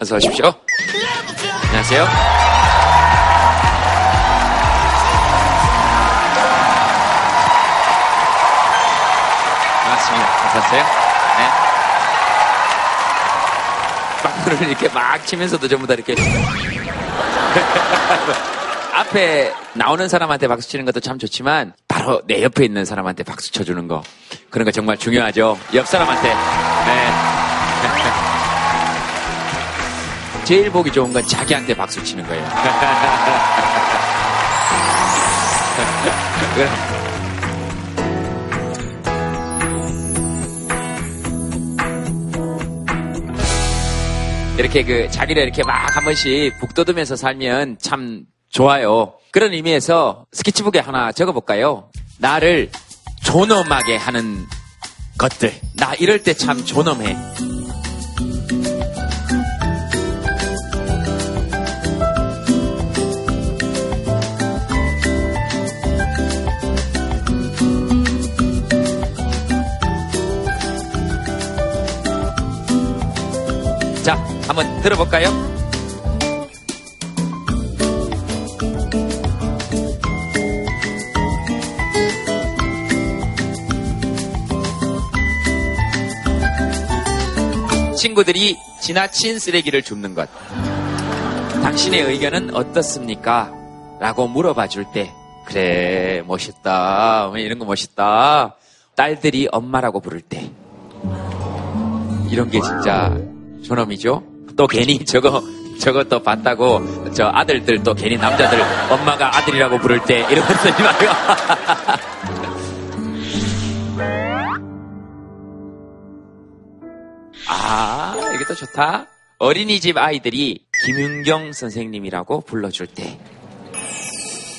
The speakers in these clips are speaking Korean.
어서 오십시오. 안녕하세요. 반갑습니다. 어서 오세요. 네. 박수를 이렇게 막 치면서도 전부 다 이렇게. 앞에 나오는 사람한테 박수 치는 것도 참 좋지만 바로 내 옆에 있는 사람한테 박수 쳐주는 거 그런 거 정말 중요하죠. 옆 사람한테. 네. 제일 보기 좋은 건 자기한테 박수 치는 거예요. 이렇게 그 자기를 이렇게 막 한 번씩 북돋으면서 살면 참 좋아요. 그런 의미에서 스케치북에 하나 적어볼까요? 나를 존엄하게 하는 것들. 나 이럴 때 참 존엄해. 한번 들어볼까요? 친구들이 지나친 쓰레기를 줍는 것. 당신의 의견은 어떻습니까? 라고 물어봐 줄 때, 그래, 멋있다. 뭐 이런 거 멋있다. 딸들이 엄마라고 부를 때. 이런 게 진짜 존엄이죠? 또 괜히 저거, 저거 또 봤다고, 저 아들들 또 괜히 남자들 엄마가 아들이라고 부를 때 이런 거 쓰지 말고. 아, 이게 또 좋다. 어린이집 아이들이 김윤경 선생님이라고 불러줄 때.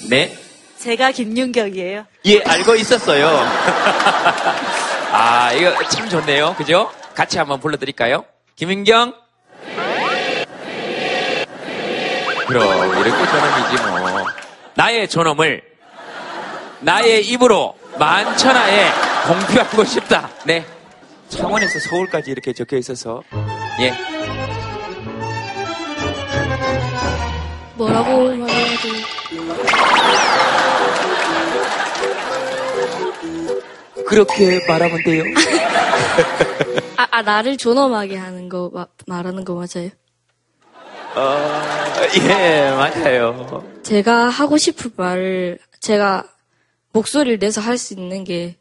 네? 제가 김윤경이에요. 예, 알고 있었어요. 아, 이거 참 좋네요. 그죠? 같이 한번 불러드릴까요? 김윤경? 그럼, 이렇게 존엄이지 뭐. 나의 존엄을 나의 입으로 만천하에 공표하고 싶다. 네. 창원에서 서울까지 이렇게 적혀 있어서, 예. 뭐라고 말해야 돼? 그렇게 말하면 돼요. 아, 아, 나를 존엄하게 하는 거 마- 말하는 거 맞아요? 어, 예, 맞아요. 제가 하고 싶은 말을 제가 목소리를 내서 할 수 있는 게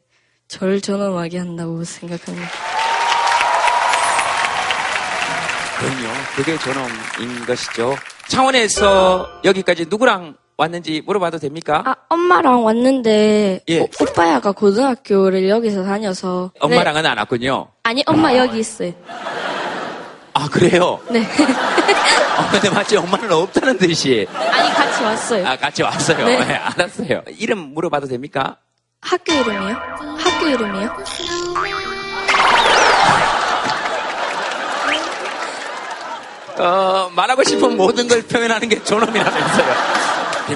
저를 존엄하게 한다고 생각합니다. 그럼요. 그게 존엄인 것이죠. 창원에서 여기까지 누구랑 왔는지 물어봐도 됩니까? 아, 엄마랑 왔는데 예. 오, 오빠야가 고등학교를 여기서 다녀서 엄마랑은 안 왔군요. 네. 아니 엄마 여기 있어요. 아, 그래요? 네. 어, 근데 마치 엄마는 없다는 듯이. 아니 같이 왔어요. 아, 같이 왔어요. 네. 네, 알았어요. 이름 물어봐도 됩니까? 학교 이름이요? 학교 이름이요? 어, 말하고 싶은 모든 걸 표현하는 게 존엄이라면서요.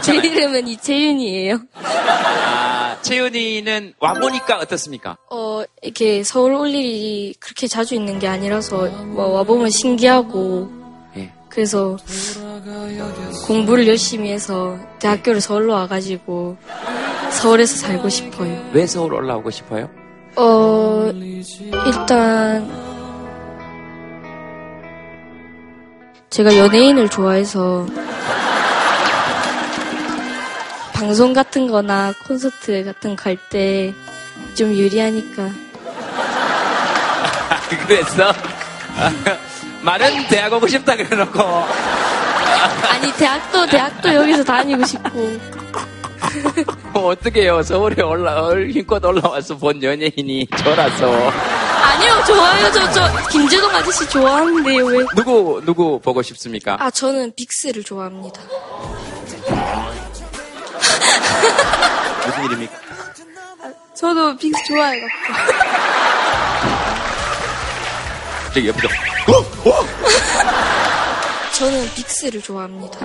제. 이름은 이채윤이에요. 아, 채윤이는 와보니까 어떻습니까? 어, 이렇게 서울 올 일이 그렇게 자주 있는 게 아니라서 뭐 와보면 신기하고 예. 그래서 공부를 열심히 해서 대학교를 서울로 와가지고 서울에서 살고 싶어요. 왜 서울 올라오고 싶어요? 어, 일단 제가 연예인을 좋아해서 방송 같은 거나 콘서트 같은 거갈때 좀 유리하니까 그래서 말은 대학 오고 싶다 그래놓고 아니 대학도 대학도 여기서 다니고 싶고 뭐 어떻게요? 서울에 올라 힘껏 올라와서 본 연예인이 저라서 아니요 좋아요 저 저 김재동 아저씨 좋아하는데요 왜? 누구 누구 보고 싶습니까? 아 저는 빅스를 좋아합니다. 무슨 이름입니까? 저도 빅스 좋아해요. 저기 옆에 어? 어? 저는 빅스를 좋아합니다.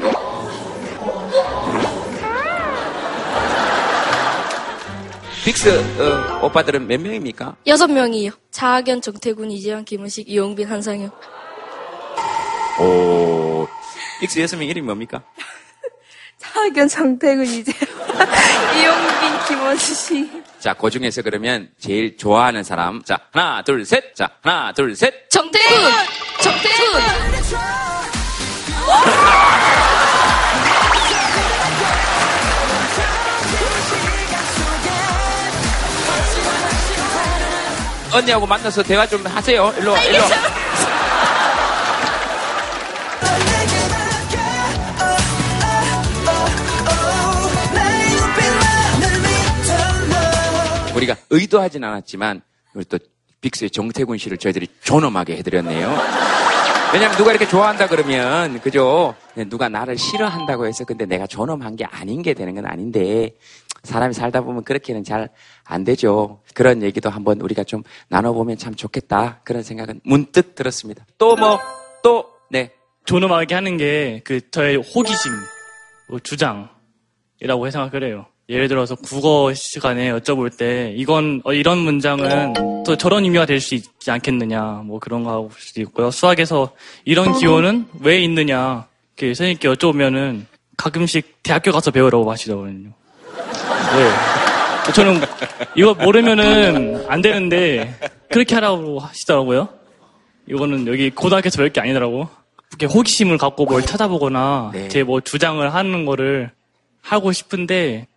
빅스 어, 오빠들은 몇 명입니까? 여섯 명이요. 차학연, 정택운, 이재환, 김원식, 이홍빈, 한상혁. 오, 빅스 여섯 명 이름이 뭡니까? 차학연, 정택운, 이재 이홍빈, 김원식. 자, 그 중에서 그러면 제일 좋아하는 사람. 자, 하나, 둘, 셋. 자, 하나, 둘, 셋. 정택운! 정택운! 언니하고 만나서 대화 좀 하세요. 일로 와, 일로 와. 우리가 의도하진 않았지만 우리 또 빅스의 정태군 씨를 저희들이 존엄하게 해드렸네요. 왜냐면 누가 이렇게 좋아한다 그러면 그죠? 누가 나를 싫어한다고 해서 근데 내가 존엄한 게 아닌 게 되는 건 아닌데 사람이 살다 보면 그렇게는 잘 안 되죠. 그런 얘기도 한번 우리가 좀 나눠보면 참 좋겠다 그런 생각은 문득 들었습니다. 또 뭐 또 네. 존엄하게 하는 게 그 저의 호기심, 뭐 주장이라고 생각을 해요. 예를 들어서 국어 시간에 여쭤볼 때 이건 어, 이런 문장은 또 저런 의미가 될 수 있지 않겠느냐 뭐 그런 거 하고 수도 있고요. 수학에서 이런 기호는 왜 있느냐 이렇게 선생님께 여쭤보면은 가끔씩 대학교 가서 배우라고 하시더군요. 네. 저는 이거 모르면은 안 되는데 그렇게 하라고 하시더라고요. 이거는 여기 고등학교에서 배울 게 아니더라고. 이렇게 호기심을 갖고 뭘 찾아보거나 네. 제뭐 주장을 하는 거를 하고 싶은데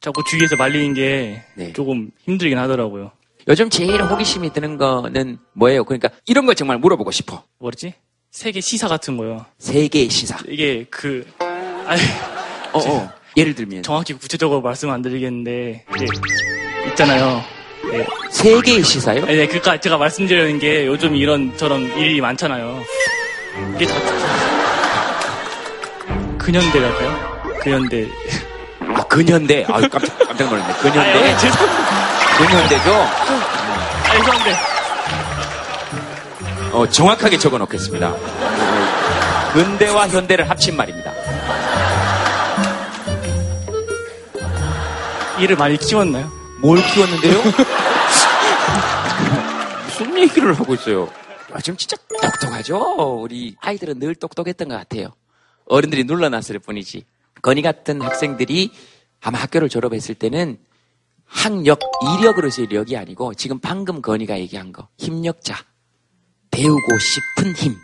자꾸 주위에서 말리는 게 네. 조금 힘들긴 하더라고요. 요즘 제일 호기심이 드는 거는 뭐예요? 그러니까 이런 거 정말 물어보고 싶어. 뭐랬지? 세계 시사 같은 거요. 세계 시사. 이게 그 아니 어, 어. 예를 들면 정확히 구체적으로 말씀 안 드리겠는데 이게 있잖아요. 네. 세계의 시사요? 네, 그니까 제가 말씀드리는 게 요즘 이런 저런 일이 많잖아요. 이게 다 근현대랄까요? 근현대. 아, 근현대. 아, 깜짝, 깜짝 놀랐네. 아, 근현대. 아, 죄송합니다. 근현대죠? 아, 죄송한데. 어, 정확하게 적어 놓겠습니다. 근대와 현대를 합친 말입니다. 일을 많이 키웠나요? 뭘 키웠는데요? 무슨 얘기를 하고 있어요? 아, 지금 진짜 똑똑하죠? 우리 아이들은 늘 똑똑했던 것 같아요. 어른들이 눌러놨을 뿐이지. 건희 같은 학생들이 아마 학교를 졸업했을 때는 학력, 이력으로서의 력이 아니고 지금 방금 건희가 얘기한 거. 힘력자. 배우고 싶은 힘.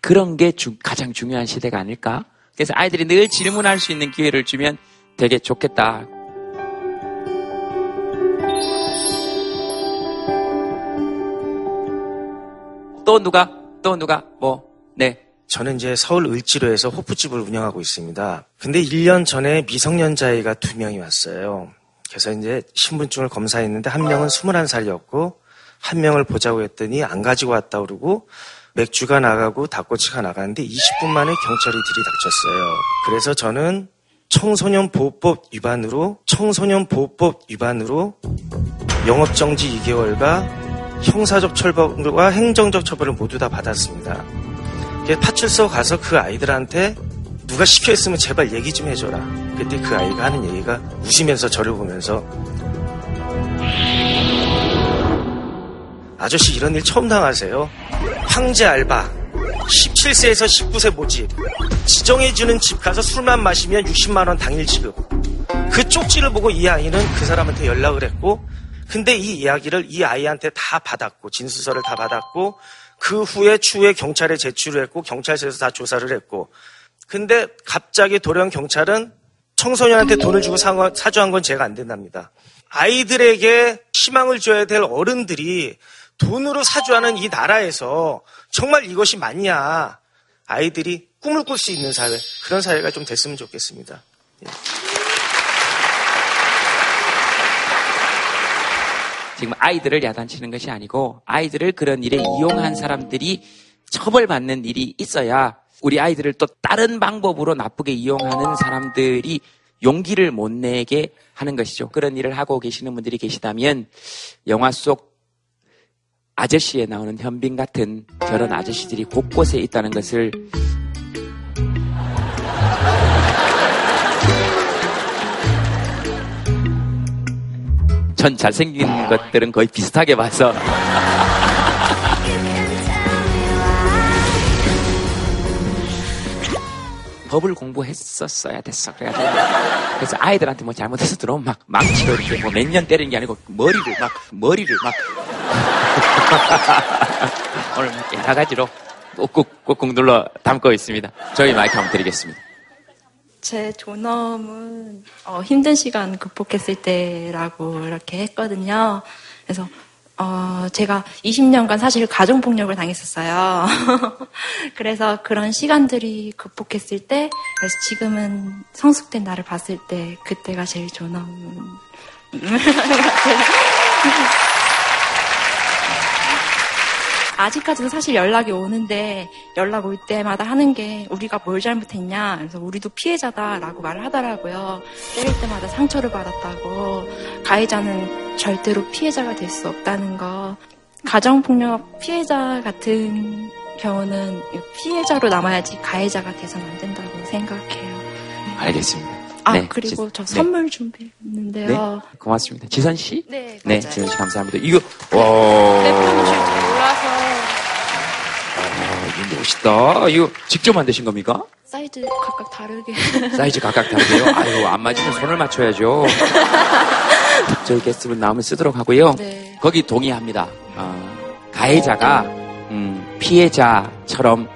그런 게 주- 가장 중요한 시대가 아닐까? 그래서 아이들이 늘 질문할 수 있는 기회를 주면 되게 좋겠다. 또 누가? 또 누가? 뭐? 네. 저는 이제 서울 을지로에서 호프집을 운영하고 있습니다. 근데 1년 전에 미성년자 아이가 두 명이 왔어요. 그래서 이제 신분증을 검사했는데 한 명은 21살이었고 한 명을 보자고 했더니 안 가지고 왔다 그러고 맥주가 나가고 닭꼬치가 나가는데 20분 만에 경찰이 들이닥쳤어요. 그래서 저는 청소년 보호법 위반으로 청소년 보호법 위반으로 영업 정지 2개월과 형사적 처벌과 행정적 처벌을 모두 다 받았습니다. 그래서 파출소 가서 그 아이들한테 누가 시켜있으면 제발 얘기 좀 해줘라. 그때 그 아이가 하는 얘기가 웃으면서 저를 보면서 아저씨 이런 일 처음 당하세요. 황제 알바 17세에서 19세 모집 지정해주는 집 가서 술만 마시면 60만 원 당일 지급 그 쪽지를 보고 이 아이는 그 사람한테 연락을 했고 근데 이 이야기를 이 아이한테 다 받았고 진술서를 다 받았고 그 후에 추후에 경찰에 제출을 했고 경찰서에서 다 조사를 했고 근데 갑자기 도령 경찰은 청소년한테 돈을 주고 사- 사주한 건 제가 안 된답니다. 아이들에게 희망을 줘야 될 어른들이 돈으로 사주하는 이 나라에서 정말 이것이 맞냐. 아이들이 꿈을 꿀 수 있는 사회, 그런 사회가 좀 됐으면 좋겠습니다. 지금 아이들을 야단치는 것이 아니고 아이들을 그런 일에 이용한 사람들이 처벌받는 일이 있어야 우리 아이들을 또 다른 방법으로 나쁘게 이용하는 사람들이 용기를 못 내게 하는 것이죠. 그런 일을 하고 계시는 분들이 계시다면 영화 속 아저씨에 나오는 현빈 같은 저런 아저씨들이 곳곳에 있다는 것을 전 잘생긴 것들은 거의 비슷하게 봐서 법을 공부했었어야 됐어. 그래가지고. 그래서 아이들한테 뭐 잘못해서 들어오면 막 망치로 이렇게 뭐 몇 년 때리는 게 아니고 머리를 막, 머리를 막. 오늘 막 여러 가지로 꾹꾹, 꾹꾹 눌러 담고 있습니다. 저희 마이크 한번 드리겠습니다. 제 존엄은 어, 힘든 시간 극복했을 때라고 이렇게 했거든요. 그래서 어, 제가 20년간 사실 가정폭력을 당했었어요. 그래서 그런 시간들이 극복했을 때, 그래서 지금은 성숙된 나를 봤을 때, 그때가 제일 존엄. 아직까지도 사실 연락이 오는데 연락 올 때마다 하는 게 우리가 뭘 잘못했냐 그래서 우리도 피해자다라고 말을 하더라고요 때릴 때마다 상처를 받았다고 가해자는 절대로 피해자가 될 수 없다는 거 가정폭력 피해자 같은 경우는 피해자로 남아야지 가해자가 돼서는 안 된다고 생각해요 알겠습니다. 아 네, 그리고 지- 저 네. 선물 네. 준비했는데요 고맙습니다. 지선 씨? 네, 네, 맞아요. 지선 씨 감사합니다. 이거, 와. 몰라서 아, 이거 멋있다. 이거 직접 만드신 겁니까? 사이즈 각각 다르게 사이즈 각각 다르게요? 아이고, 안 맞으면 손을 맞춰야죠. 저희 게스트분 나오면 쓰도록 하고요. 네. 거기 동의합니다. 어, 가해자가, 음, 피해자처럼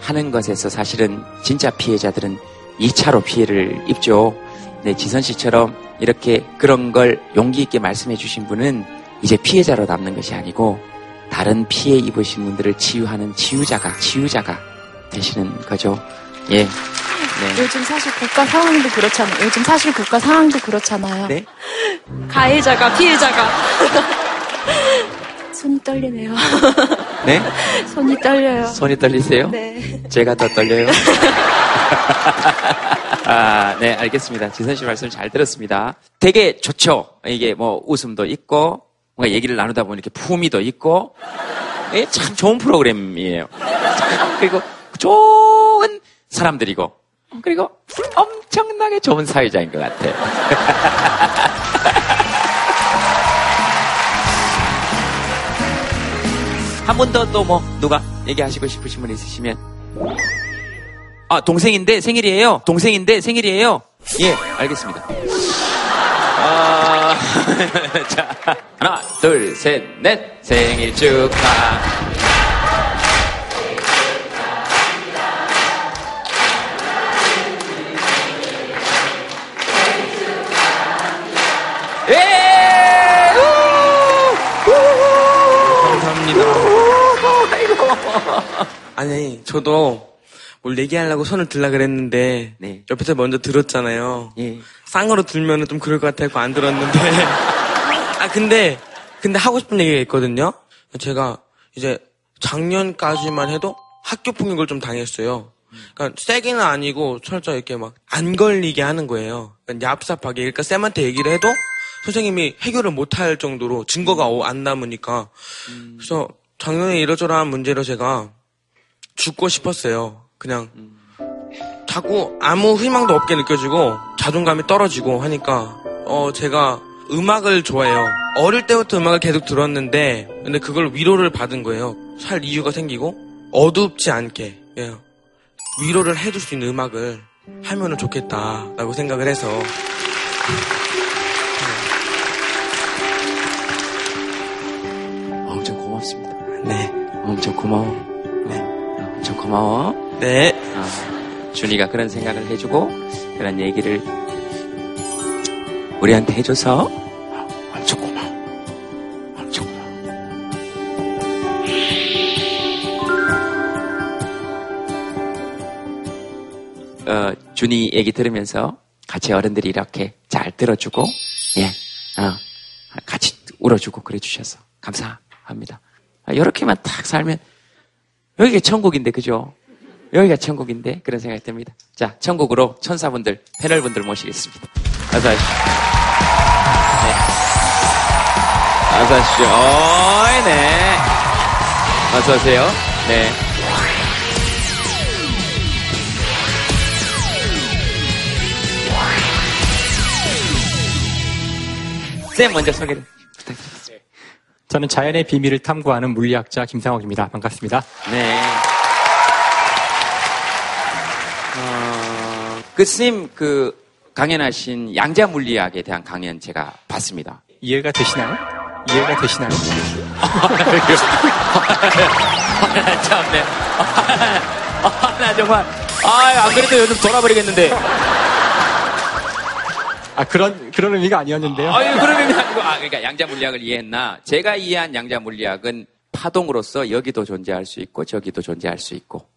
하는 것에서 사실은 진짜 피해자들은 2차로 피해를 입죠. 네, 지선 씨처럼 이렇게 그런 걸 용기 있게 말씀해 주신 분은 이제 피해자로 남는 것이 아니고 다른 피해 입으신 분들을 치유하는 치유자가, 치유자가 되시는 거죠. 예. 네. 요즘 사실 국가 상황도 그렇잖아요. 요즘 사실 국가 상황도 그렇잖아요. 네? 가해자가 피해자가 손이 떨리네요. 네? 손이 떨려요. 손이 떨리세요? 네. 제가 더 떨려요. 아, 네, 알겠습니다. 지선 씨 말씀 잘 들었습니다. 되게 좋죠. 이게 뭐 웃음도 있고, 뭔가 얘기를 나누다 보면 이렇게 품위도 있고, 예, 참 좋은 프로그램이에요. 참, 그리고 좋은 사람들이고, 그리고 엄청나게 좋은 사회자인 것 같아요. 한분더또 뭐 누가 얘기하시고 싶으신 분 있으시면 아 동생인데 생일이에요 동생인데 생일이에요 예 알겠습니다 아, 자 하나 둘 셋 넷 생일 축하 예! 우! 우! 감사합니다. 아이고. 아니, 저도 뭘 얘기하려고 손을 들라 그랬는데 네. 옆에서 먼저 들었잖아요. 예. 쌍으로 들면은 좀 그럴 것 같아서 안 들었는데. 아, 근데, 근데 하고 싶은 얘기가 있거든요. 제가 이제 작년까지만 해도 학교 폭력을 좀 당했어요. 그러니까 세게는 아니고 철저 이렇게 막 안 걸리게 하는 거예요. 그러니까 얍삽하게. 그러니까 쌤한테 얘기를 해도 선생님이 해결을 못할 정도로 증거가 오- 안 남으니까. 그래서 작년에 이러저러한 문제로 제가 죽고 싶었어요. 그냥 자꾸 아무 희망도 없게 느껴지고 자존감이 떨어지고 하니까 어 제가 음악을 좋아해요. 어릴 때부터 음악을 계속 들었는데 근데 그걸 위로를 받은 거예요. 살 이유가 생기고 어둡지 않게 예. 위로를 해줄 수 있는 음악을 하면은 좋겠다라고 생각을 해서 엄청 고맙습니다. 네, 엄청 고마워. 네, 엄청 고마워. 네, 아, 준이가 그런 생각을 해주고 그런 얘기를 우리한테 해줘서 엄청 고마워. 엄청 고마워. 어, 준이 얘기 들으면서 같이 어른들이 이렇게 잘 들어주고 예, 어, 같이 울어주고 그래 주셔서 감사합니다. 아, 이렇게만 딱 살면 여기가 천국인데 그죠? 여기가 천국인데 그런 생각이 듭니다. 자, 천국으로 천사분들, 패널분들 모시겠습니다. 어서 오십시오. 네. 어서 오십시오. 어이, 네. 어서 오세요. 네. 쌤 먼저 소개를 부탁드리겠습니다. 저는 자연의 비밀을 탐구하는 물리학자 김상욱입니다. 반갑습니다. 네. 그 스님 그 강연하신 양자 물리학에 대한 강연 제가 봤습니다. 이해가 되시나요? 이해가 되시나요? 참네. 아, 나 정말 아, 안 그래도 요즘 돌아버리겠는데. 아 그런 그런 의미가 아니었는데요. 아유, 그런 의미 아니고 아, 그러니까 양자 물리학을 이해했나? 제가 이해한 양자 물리학은 파동으로서 여기도 존재할 수 있고 저기도 존재할 수 있고.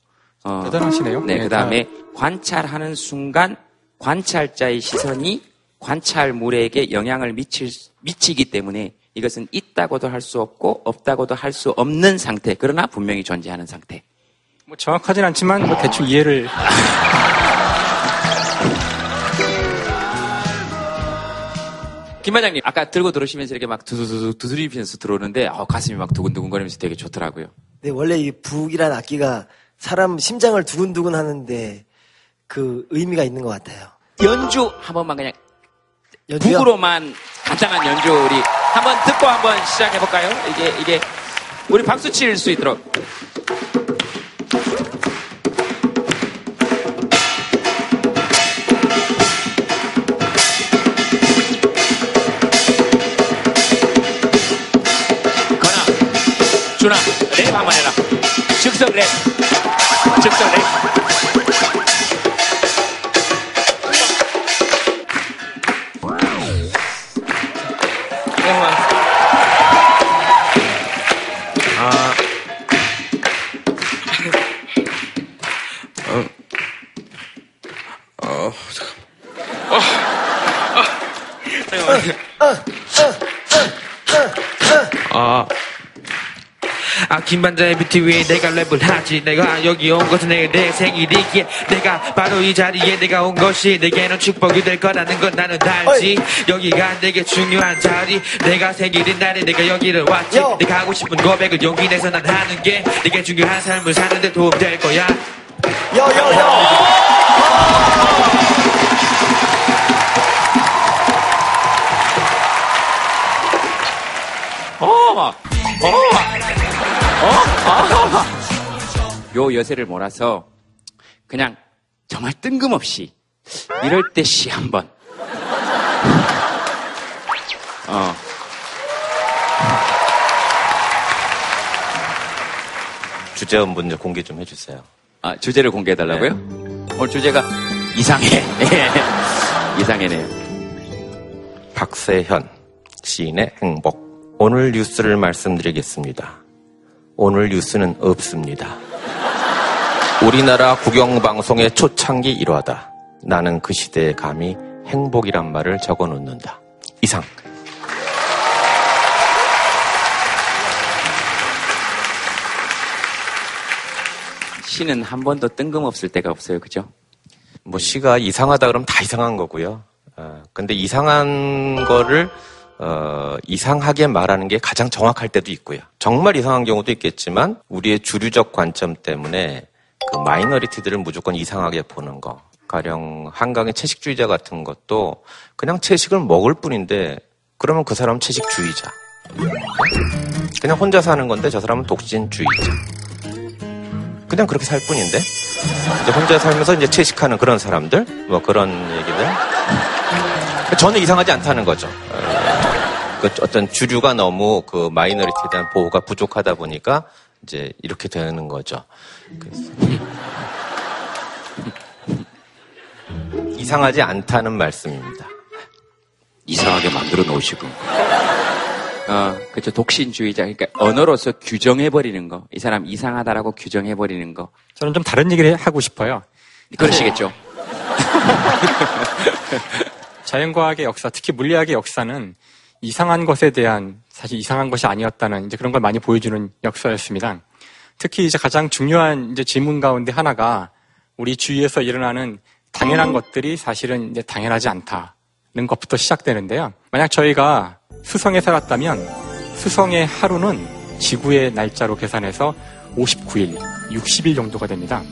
어, 대단하시네요. 네, 네, 그 다음에 관찰하는 순간 관찰자의 시선이 관찰물에게 영향을 미칠, 미치기 때문에 이것은 있다고도 할 수 없고 없다고도 할 수 없는 상태. 그러나 분명히 존재하는 상태. 뭐 정확하진 않지만 뭐 대충 이해를 김 반장님, 아까 들고 들어오시면서 이렇게 막 두두두두 두드리면서 들어오는데 어, 가슴이 막 두근두근거리면서 되게 좋더라고요. 네, 원래 이 북이란 악기가 사람 심장을 두근두근 하는데 그 의미가 있는 것 같아요. 연주 한 번만 그냥 연주요? 북으로만 간단한 연주 우리 한번 듣고 한번 시작해 볼까요? 이게 이게 우리 박수 칠 수 있도록. 준아, 랩 한번 해라. 즉석 랩. 즉석 랩. 김반장의 뷰티 위에 내가 랩을 하지. 내가 여기 온 것은 내, 내 생일이기에. 내가 바로 이 자리에 내가 온 것이 내게는 축복이 될 거라는 건 나는 알지. 여기가 내게 중요한 자리. 내가 생일인 날에 내가 여기를 왔지. 요. 내가 하고 싶은 고백을 용기 내서 난 하는 게 내게 중요한 삶을 사는데 도움 될 거야. 여여여 어, 어, 어, 어. 요 여세를 몰아서 그냥 정말 뜬금없이 이럴 때 시 한번. 어. 주제음 먼저 공개 좀 해주세요. 아, 주제를 공개해 달라고요? 오늘 주제가 이상해. 예. 이상해네요. 박세현 시인의 행복. 오늘 뉴스를 말씀드리겠습니다. 오늘 뉴스는 없습니다. 우리나라 국영방송의 초창기 일화다. 나는 그 시대에 감히 행복이란 말을 적어 놓는다. 이상. 시는 한 번도 뜬금없을 때가 없어요. 그죠? 뭐 시가 이상하다 그러면 다 이상한 거고요. 어, 근데 이상한 거를 어, 이상하게 말하는 게 가장 정확할 때도 있고요. 정말 이상한 경우도 있겠지만 우리의 주류적 관점 때문에 그 마이너리티들을 무조건 이상하게 보는 거. 가령 한강의 채식주의자 같은 것도 그냥 채식을 먹을 뿐인데 그러면 그 사람은 채식주의자. 그냥 혼자 사는 건데 저 사람은 독신주의자. 그냥 그렇게 살 뿐인데 이제 혼자 살면서 이제 채식하는 그런 사람들 뭐 그런 얘기들 저는 이상하지 않다는 거죠. 어, 그 어떤 주류가 너무 그 마이너리티에 대한 보호가 부족하다 보니까 이제 이렇게 되는 거죠. 그래서 이상하지 않다는 말씀입니다. 이상하게 만들어 놓으시고. 어, 그렇죠. 독신주의자. 그러니까 언어로서 규정해버리는 거. 이 사람 이상하다라고 규정해버리는 거. 저는 좀 다른 얘기를 하고 싶어요. 그러시겠죠. 자연과학의 역사, 특히 물리학의 역사는 이상한 것에 대한 사실 이상한 것이 아니었다는 이제 그런 걸 많이 보여주는 역사였습니다. 특히 이제 가장 중요한 이제 질문 가운데 하나가 우리 주위에서 일어나는 당연한 것들이 사실은 이제 당연하지 않다는 것부터 시작되는데요. 만약 저희가 수성에 살았다면 수성의 하루는 지구의 날짜로 계산해서 59일, 60일 정도가 됩니다.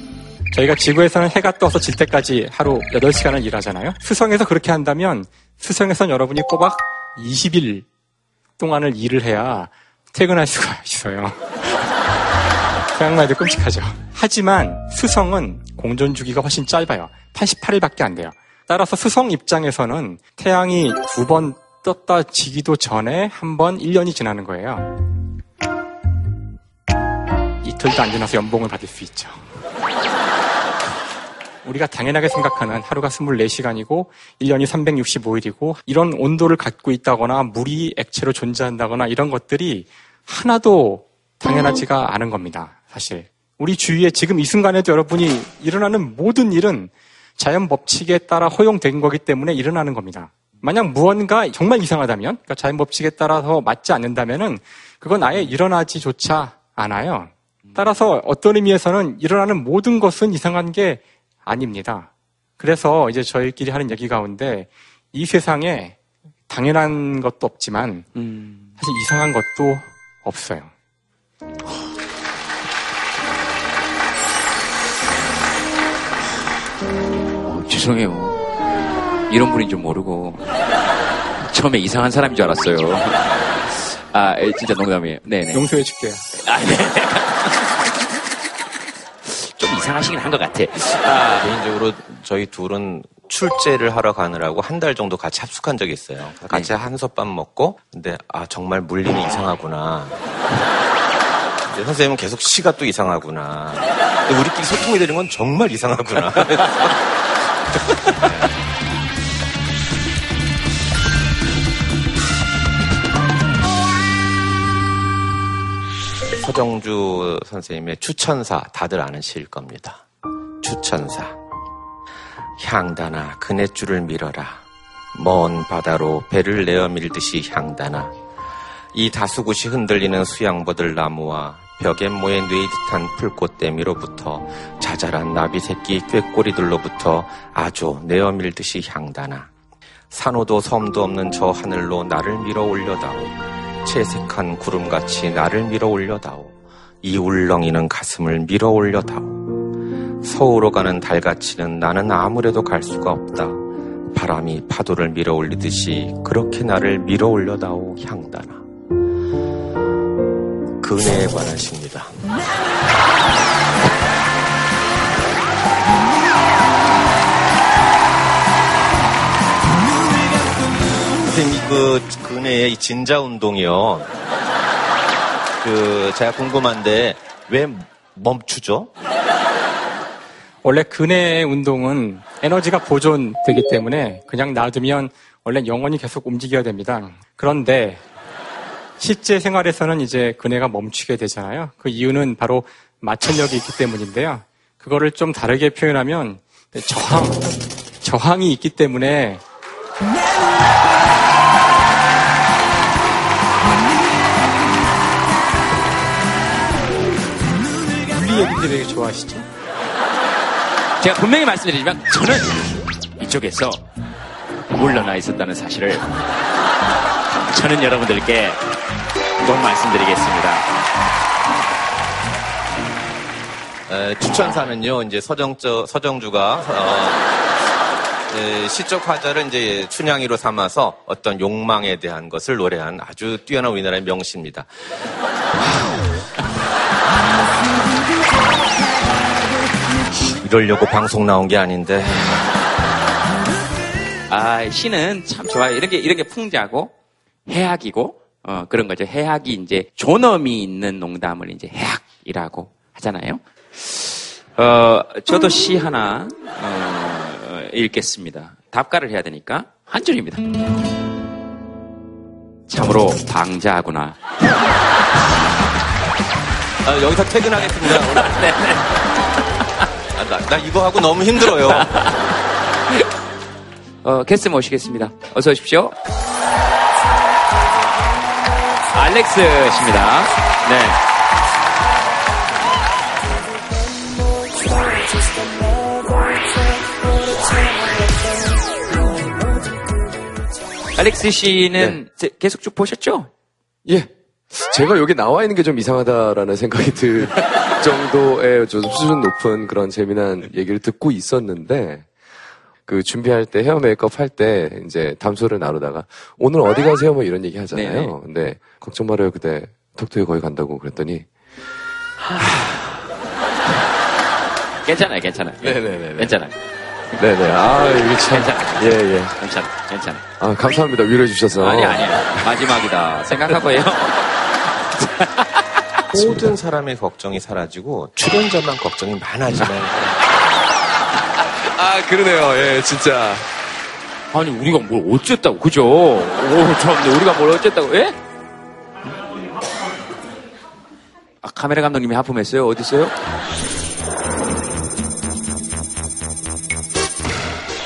저희가 지구에서는 해가 떠서 질 때까지 하루 8시간을 일하잖아요. 수성에서 그렇게 한다면 수성에선 여러분이 꼬박 20일 동안을 일을 해야 퇴근할 수가 있어요. 생각만 해도 끔찍하죠. 하지만 수성은 공전 주기가 훨씬 짧아요. 88일밖에 안 돼요. 따라서 수성 입장에서는 태양이 두 번 떴다 지기도 전에 한 번 1년이 지나는 거예요. 이틀도 안 지나서 연봉을 받을 수 있죠. 우리가 당연하게 생각하는 하루가 24시간이고 1년이 365일이고 이런 온도를 갖고 있다거나 물이 액체로 존재한다거나 이런 것들이 하나도 당연하지가 않은 겁니다. 사실. 우리 주위에 지금 이 순간에도 여러분이 일어나는 모든 일은 자연 법칙에 따라 허용된 거기 때문에 일어나는 겁니다. 만약 무언가 정말 이상하다면, 그러니까 자연 법칙에 따라서 맞지 않는다면은 그건 아예 일어나지조차 않아요. 따라서 어떤 의미에서는 일어나는 모든 것은 이상한 게 아닙니다. 그래서 이제 저희끼리 하는 얘기 가운데 이 세상에 당연한 것도 없지만 사실 이상한 것도 없어요. 어, 죄송해요. 이런 분인 줄 모르고 처음에 이상한 사람인 줄 알았어요. 아, 에, 진짜 농담이에요. 네네. 용서해 줄게요. 아, 네. 좀 이상하시긴 한 것 같아. 아, 개인적으로 저희 둘은 출제를 하러 가느라고 한 달 정도 같이 합숙한 적이 있어요. 같이 네. 한솥밥 먹고, 근데 아 정말 물리는 이상하구나. 이제 선생님은 계속 시가 또 이상하구나. 우리끼리 소통이 되는 건 정말 이상하구나. 서정주 선생님의 추천사 다들 아는 시일 겁니다. 추천사. 향단아 그네줄을 밀어라. 먼 바다로 배를 내어 밀듯이 향단아. 이 다수굿이 흔들리는 수양버들 나무와 벽에 모여 뇌듯한 풀꽃대미로부터 자잘한 나비새끼 꾀꼬리들로부터 아주 내어 밀듯이 향단아. 산호도 섬도 없는 저 하늘로 나를 밀어 올려다오. 채색한 구름같이 나를 밀어 올려다오. 이 울렁이는 가슴을 밀어 올려다오. 서울로 가는 달같이는 나는 아무래도 갈 수가 없다. 바람이 파도를 밀어 올리듯이 그렇게 나를 밀어 올려다오 향단아. 그네에 관한 시입니다. 선생님, 그, 그네의 이 진자 운동이요. 그, 제가 궁금한데, 왜 멈추죠? 원래 근해 운동은 에너지가 보존되기 때문에 그냥 놔두면 원래 영원히 계속 움직여야 됩니다. 그런데 실제 생활에서는 이제 근해가 멈추게 되잖아요. 그 이유는 바로 마천력이 있기 때문인데요. 그거를 좀 다르게 표현하면 저항, 저항이 있기 때문에 얘기들 되게 좋아하시죠? 제가 분명히 말씀드리지만 저는 이쪽에서 물러나 있었다는 사실을 저는 여러분들께 꼭 말씀드리겠습니다. 에, 추천사는요, 이제 서정저, 서정주가, 어, 에, 시적 화자를 이제 춘향이로 삼아서 어떤 욕망에 대한 것을 노래한 아주 뛰어난 우리나라의 명시입니다. 이러려고 방송 나온 게 아닌데. 아, 시는 참 좋아요. 이런 게, 이런 게 풍자고, 해학이고, 어, 그런 거죠. 해학이 이제 존엄이 있는 농담을 이제 해학이라고 하잖아요. 어, 저도 시 하나, 어, 읽겠습니다. 답가를 해야 되니까. 한 줄입니다. 참으로 방자하구나. 아, 여기서 퇴근하겠습니다. 아, 나, 나 이거 하고 너무 힘들어요. 어, 게스트 모시겠습니다. 어서 오십시오. 알렉스 씨입니다. 네. 알렉스 씨는 제- 계속 쭉 보셨죠? 예. 제가 여기 나와 있는 게 좀 이상하다라는 생각이 들 정도의 좀 수준 높은 그런 재미난 얘기를 듣고 있었는데, 그 준비할 때 헤어 메이크업 할 때 이제 담소를 나누다가 오늘 어디 가세요? 뭐 이런 얘기 하잖아요. 근데 걱정 말아요. 그때 톡톡이 거기 간다고 그랬더니 하, 괜찮아요, 괜찮아요. 네네네. 괜찮아요. 네네. 아, 이게 참. 괜찮아요. 예, 예. 괜찮아, 괜찮아. 아, 감사합니다. 위로해 주셔서. 아니, 아니에요. 마지막이다. 생각하고요. 모든 사람의 걱정이 사라지고 출연자만 걱정이 많아지는 아, 그러네요. 예, 진짜. 아니, 우리가 뭘 어쨌다고, 그죠? 오, 참, 우리가 뭘 어쨌다고, 예? 아, 카메라 감독님이 하품했어요? 어디 있어요?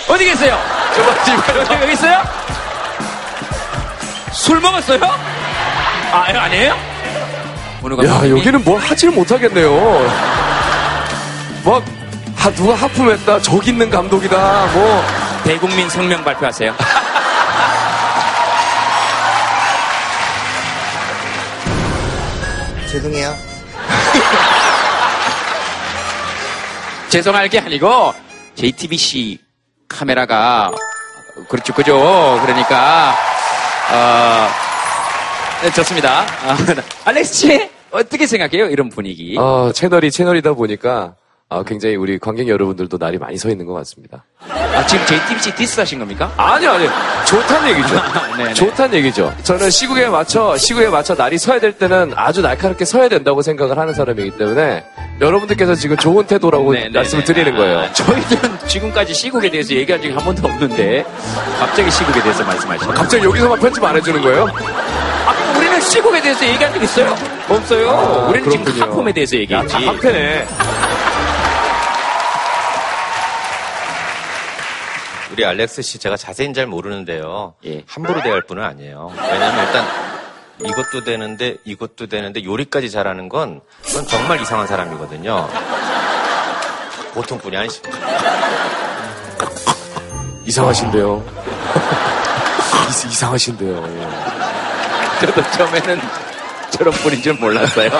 어디 계세요? 여기, 여기 있어요? 술 먹었어요? 아, 아니에요? 오늘 야, 감독님이 여기는 뭘 하지를 못하겠네요. 막, 하, 누가 하품했다, 저기 있는 감독이다, 뭐. 대국민 성명 발표하세요. 죄송해요. 죄송할 게 아니고 JTBC 카메라가 그렇죠 그죠 그러니까 어 네, 좋습니다 아, 알렉스 씨 어떻게 생각해요 이런 분위기 아, 채널이 채널이다 보니까, 아, 굉장히 우리 관객 여러분들도 날이 많이 서 있는 것 같습니다. 아, 지금 JTBC diss 하신 겁니까 아니요, 아니요. 좋다는 얘기죠. 네네. 좋다는 얘기죠. 저는 시국에 맞춰, 시국에 맞춰 날이 서야 될 때는 아주 날카롭게 서야 된다고 생각을 하는 사람이기 때문에 여러분들께서 지금 좋은 태도라고 네, 네, 말씀을 네. 드리는 거예요. 아, 저희들은 지금까지 시국에 대해서 얘기한 적이 한 번도 없는데 갑자기 시국에 대해서 말씀하시죠 갑자기 여기서만 편집 안 해주는 거예요? 아, 우리는 시국에 대해서 얘기한 적 있어요 없어요 아, 우리는 지금 그렇군요. 하품에 대해서 얘기했지 다 한패네. 우리 알렉스 씨 제가 자세히는 잘 모르는데요. 예. 함부로 대할 분은 아니에요. 왜냐면 일단 이것도 되는데 이것도 되는데 요리까지 잘하는 건 그건 정말 이상한 사람이거든요. 보통 분이 아니십니다. 이상하신데요. 이- 이상하신데요. 예. 저도 처음에는 저런 분인 줄 몰랐어요.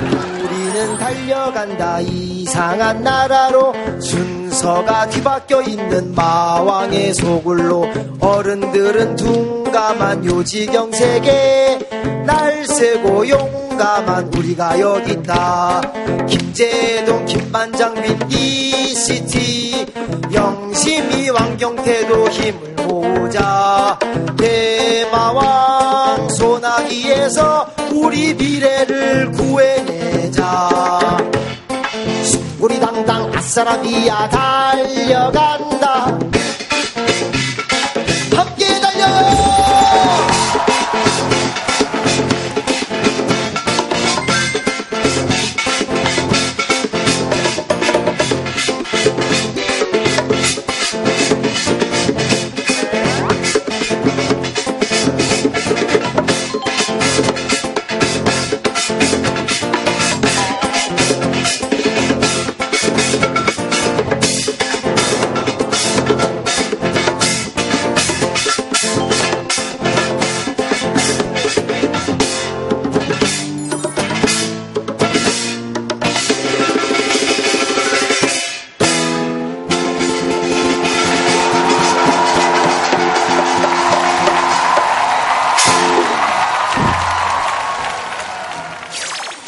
우리는 달려간다. 이상한 나라로 순 서가 뒤바뀌어 있는 마왕의 소굴로 어른들은 둥감한 요지경 세계. 날쌔고 용감한 우리가 여기 있다. 김재동 김반장 민 이시티. 영심이 왕경태도 힘을 모으자. 대마왕 소나기에서 우리 미래를 구해내자 우리 당당 아싸라비야 달려간다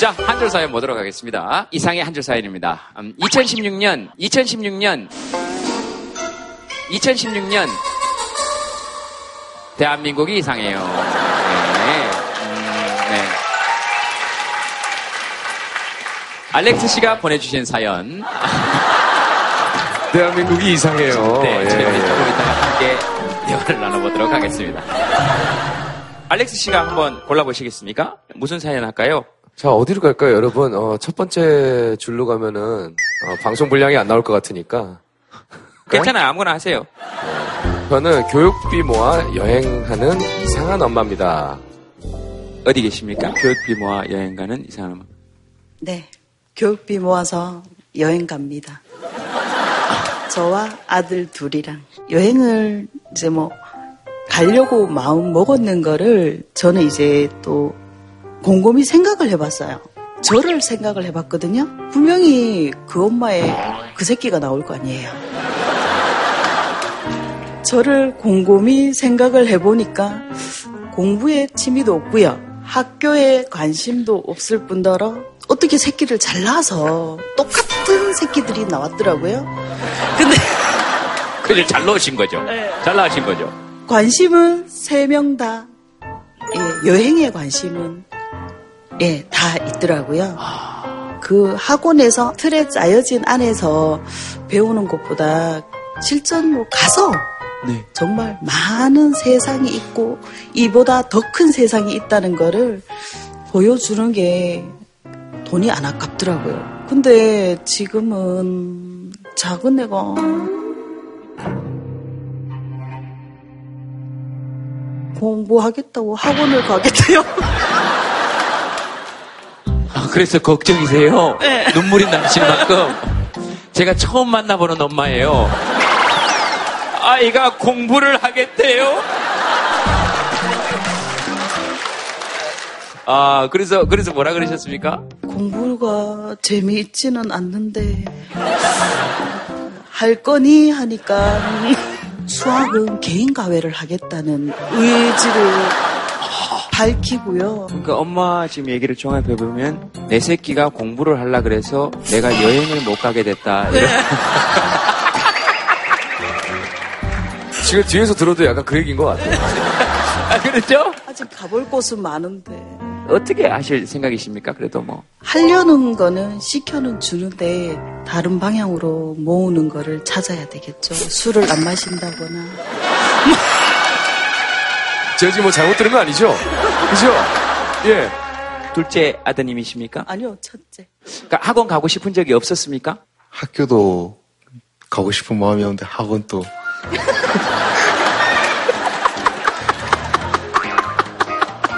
자, 한 줄 사연 보도록 하겠습니다. 이상의 한 줄 사연입니다. 음, 2016년, 2016년, 2016년, 대한민국이 이상해요. 네. 음, 네. 알렉스 씨가 보내주신 사연. 대한민국이 이상해요. 네, 예, 저희 예. 조금 이따가 함께 대화를 나눠보도록 하겠습니다. 알렉스 씨가 한번 골라보시겠습니까? 무슨 사연 할까요? 자, 어디로 갈까요, 여러분? 어, 첫 번째 줄로 가면은, 어, 방송 분량이 안 나올 것 같으니까. 괜찮아요. 아무거나 하세요. 저는 교육비 모아 여행하는 이상한 엄마입니다. 어디 계십니까? 교육비 모아 여행 가는 이상한 엄마. 네. 교육비 모아서 여행 갑니다. 저와 아들 둘이랑 여행을 이제 뭐 가려고 마음 먹었는 거를 저는 이제 또 곰곰이 생각을 해봤어요. 저를 생각을 해봤거든요. 분명히 그 엄마의 그 새끼가 나올 거 아니에요. 저를 곰곰이 생각을 해보니까 공부에 취미도 없고요. 학교에 관심도 없을 뿐더러 어떻게 새끼를 잘 낳아서 똑같은 새끼들이 나왔더라고요. 근데 그래 잘 넣으신 거죠. 잘 나으신 거죠. 관심은 세 명 다, 예, 여행에 관심은, 예, 다 있더라고요. 그 학원에서 틀에 짜여진 안에서 배우는 것보다 실전으로 가서 네. 정말 많은 세상이 있고 이보다 더 큰 세상이 있다는 거를 보여주는 게 돈이 안 아깝더라고요. 근데 지금은 작은 애가 공부하겠다고 학원을 가겠대요. 아, 그래서 걱정이세요? 네. 눈물이 나시는 만큼. 제가 처음 만나보는 엄마예요. 아이가 공부를 하겠대요? 아, 그래서, 그래서 뭐라 그러셨습니까? 공부가 재미있지는 않는데 할 거니 하니까 수학은 개인 과외를 하겠다는 의지를 밝히고요. 그러니까 엄마 지금 얘기를 종합해보면 내 새끼가 공부를 하려 그래서 내가 여행을 못 가게 됐다. 이런. 지금 뒤에서 들어도 약간 그 얘기인 것 같아요. 아, 그렇죠? 아직 가볼 곳은 많은데 어떻게 하실 생각이십니까? 그래도 뭐. 하려는 거는 시켜는 주는데 다른 방향으로 모으는 거를 찾아야 되겠죠. 술을 안 마신다거나 제가 지금 뭐 잘못 들은 거 아니죠? 그죠? 예. 둘째 아드님이십니까? 아니요 첫째. 그러니까 학원 가고 싶은 적이 없었습니까? 학교도 가고 싶은 마음이었는데 학원 또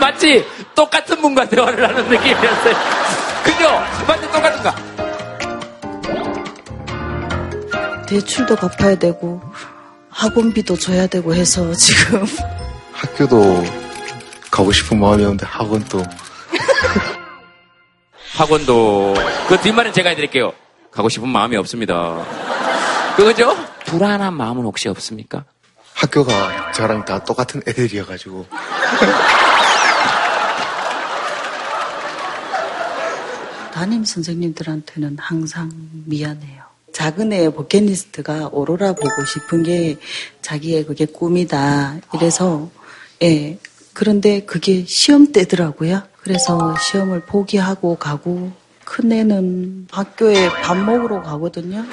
맞지? 똑같은 분과 대화를 하는 느낌이었어요. 그죠? 맞지? 똑같은 거. 대출도 갚아야 되고 학원비도 줘야 되고 해서 지금 학교도 가고 싶은 마음이었는데 학원 또 학원도 그 뒷말은 제가 해드릴게요. 가고 싶은 마음이 없습니다. 그거죠? 불안한 마음은 혹시 없습니까? 학교가 저랑 다 똑같은 애들이어가지고 담임 선생님들한테는 항상 미안해요. 작은 애 버킷리스트가 오로라 보고 싶은 게 자기의 그게 꿈이다. 이래서 예. 그런데 그게 시험 때더라고요. 그래서 시험을 포기하고 가고 큰 애는 학교에 밥 먹으러 가거든요.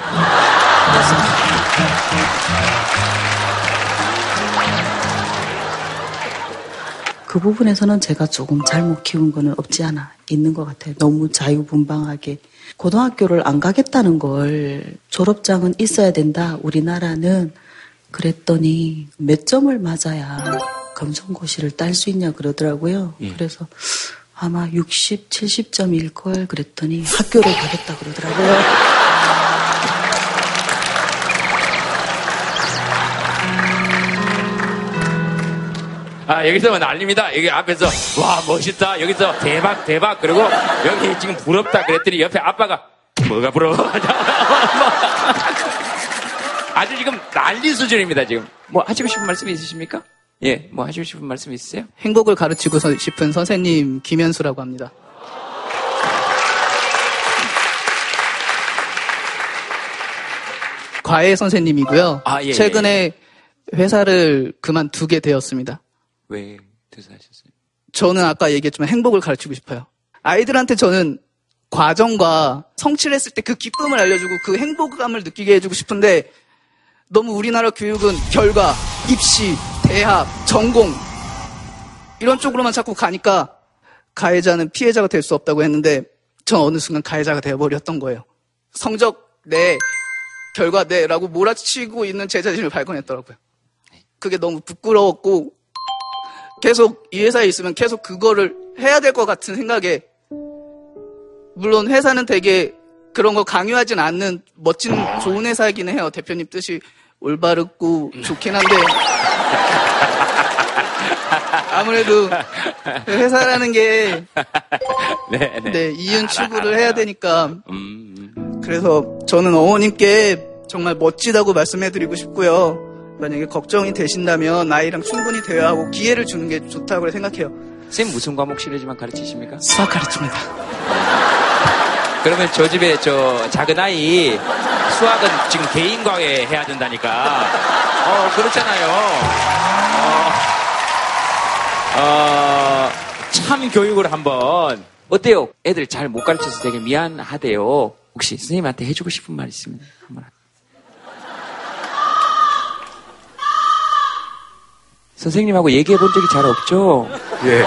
그 부분에서는 제가 조금 잘못 키운 거는 없지 않아 있는 것 같아요. 너무 자유분방하게. 고등학교를 안 가겠다는 걸 졸업장은 있어야 된다. 우리나라는 그랬더니 몇 점을 맞아야 검정고시를 딸 수 있냐 그러더라고요. 예. 그래서 아마 60, 70점일 걸 그랬더니 학교를 가겠다 그러더라고요. 아, 여기서 난립니다. 여기 앞에서, 와, 멋있다. 여기서 대박, 대박. 그리고 여기 지금 부럽다. 그랬더니 옆에 아빠가, 뭐가 부러워? 아주 지금 난리 수준입니다, 지금. 뭐 하시고 싶은 말씀 있으십니까? 예, 뭐 하시고 싶은 말씀 있으세요? 행복을 가르치고 서- 싶은 선생님 김현수라고 합니다. 과외 선생님이고요. 아, 예, 최근에 회사를 그만두게 되었습니다. 왜 퇴사하셨어요? 저는 아까 얘기했지만 행복을 가르치고 싶어요. 아이들한테 저는 과정과 성취를 했을 때 그 기쁨을 알려주고 그 행복감을 느끼게 해주고 싶은데 너무 우리나라 교육은 결과, 입시, 대학, 전공 이런 쪽으로만 자꾸 가니까 가해자는 피해자가 될 수 없다고 했는데 전 어느 순간 가해자가 되어버렸던 거예요. 성적 내, 결과 내라고 몰아치고 있는 제 자신을 발견했더라고요. 그게 너무 부끄러웠고 계속 이 회사에 있으면 계속 그거를 해야 될 것 같은 생각에 물론 회사는 되게 그런 거 강요하진 않는 멋진 좋은 회사이기는 해요. 대표님 뜻이 올바르고 좋긴 한데 아무래도 회사라는 게 네, 네. 네, 이윤 추구를 해야 되니까 음, 그래서 저는 어머님께 정말 멋지다고 말씀해드리고 싶고요. 만약에 걱정이 되신다면 아이랑 충분히 대화하고 기회를 주는 게 좋다고 생각해요. 선생님 무슨 과목 실례지만 가르치십니까? 수학 가르칩니다. 그러면 저 집에 저 작은 아이 수학은 지금 개인 과외 해야 된다니까. 어, 그렇잖아요. 어, 어, 참 교육을 한번. 어때요? 애들 잘 못 가르쳐서 되게 미안하대요. 혹시 선생님한테 해주고 싶은 말 있으면 한번. 선생님하고 얘기해 본 적이 잘 없죠? 예.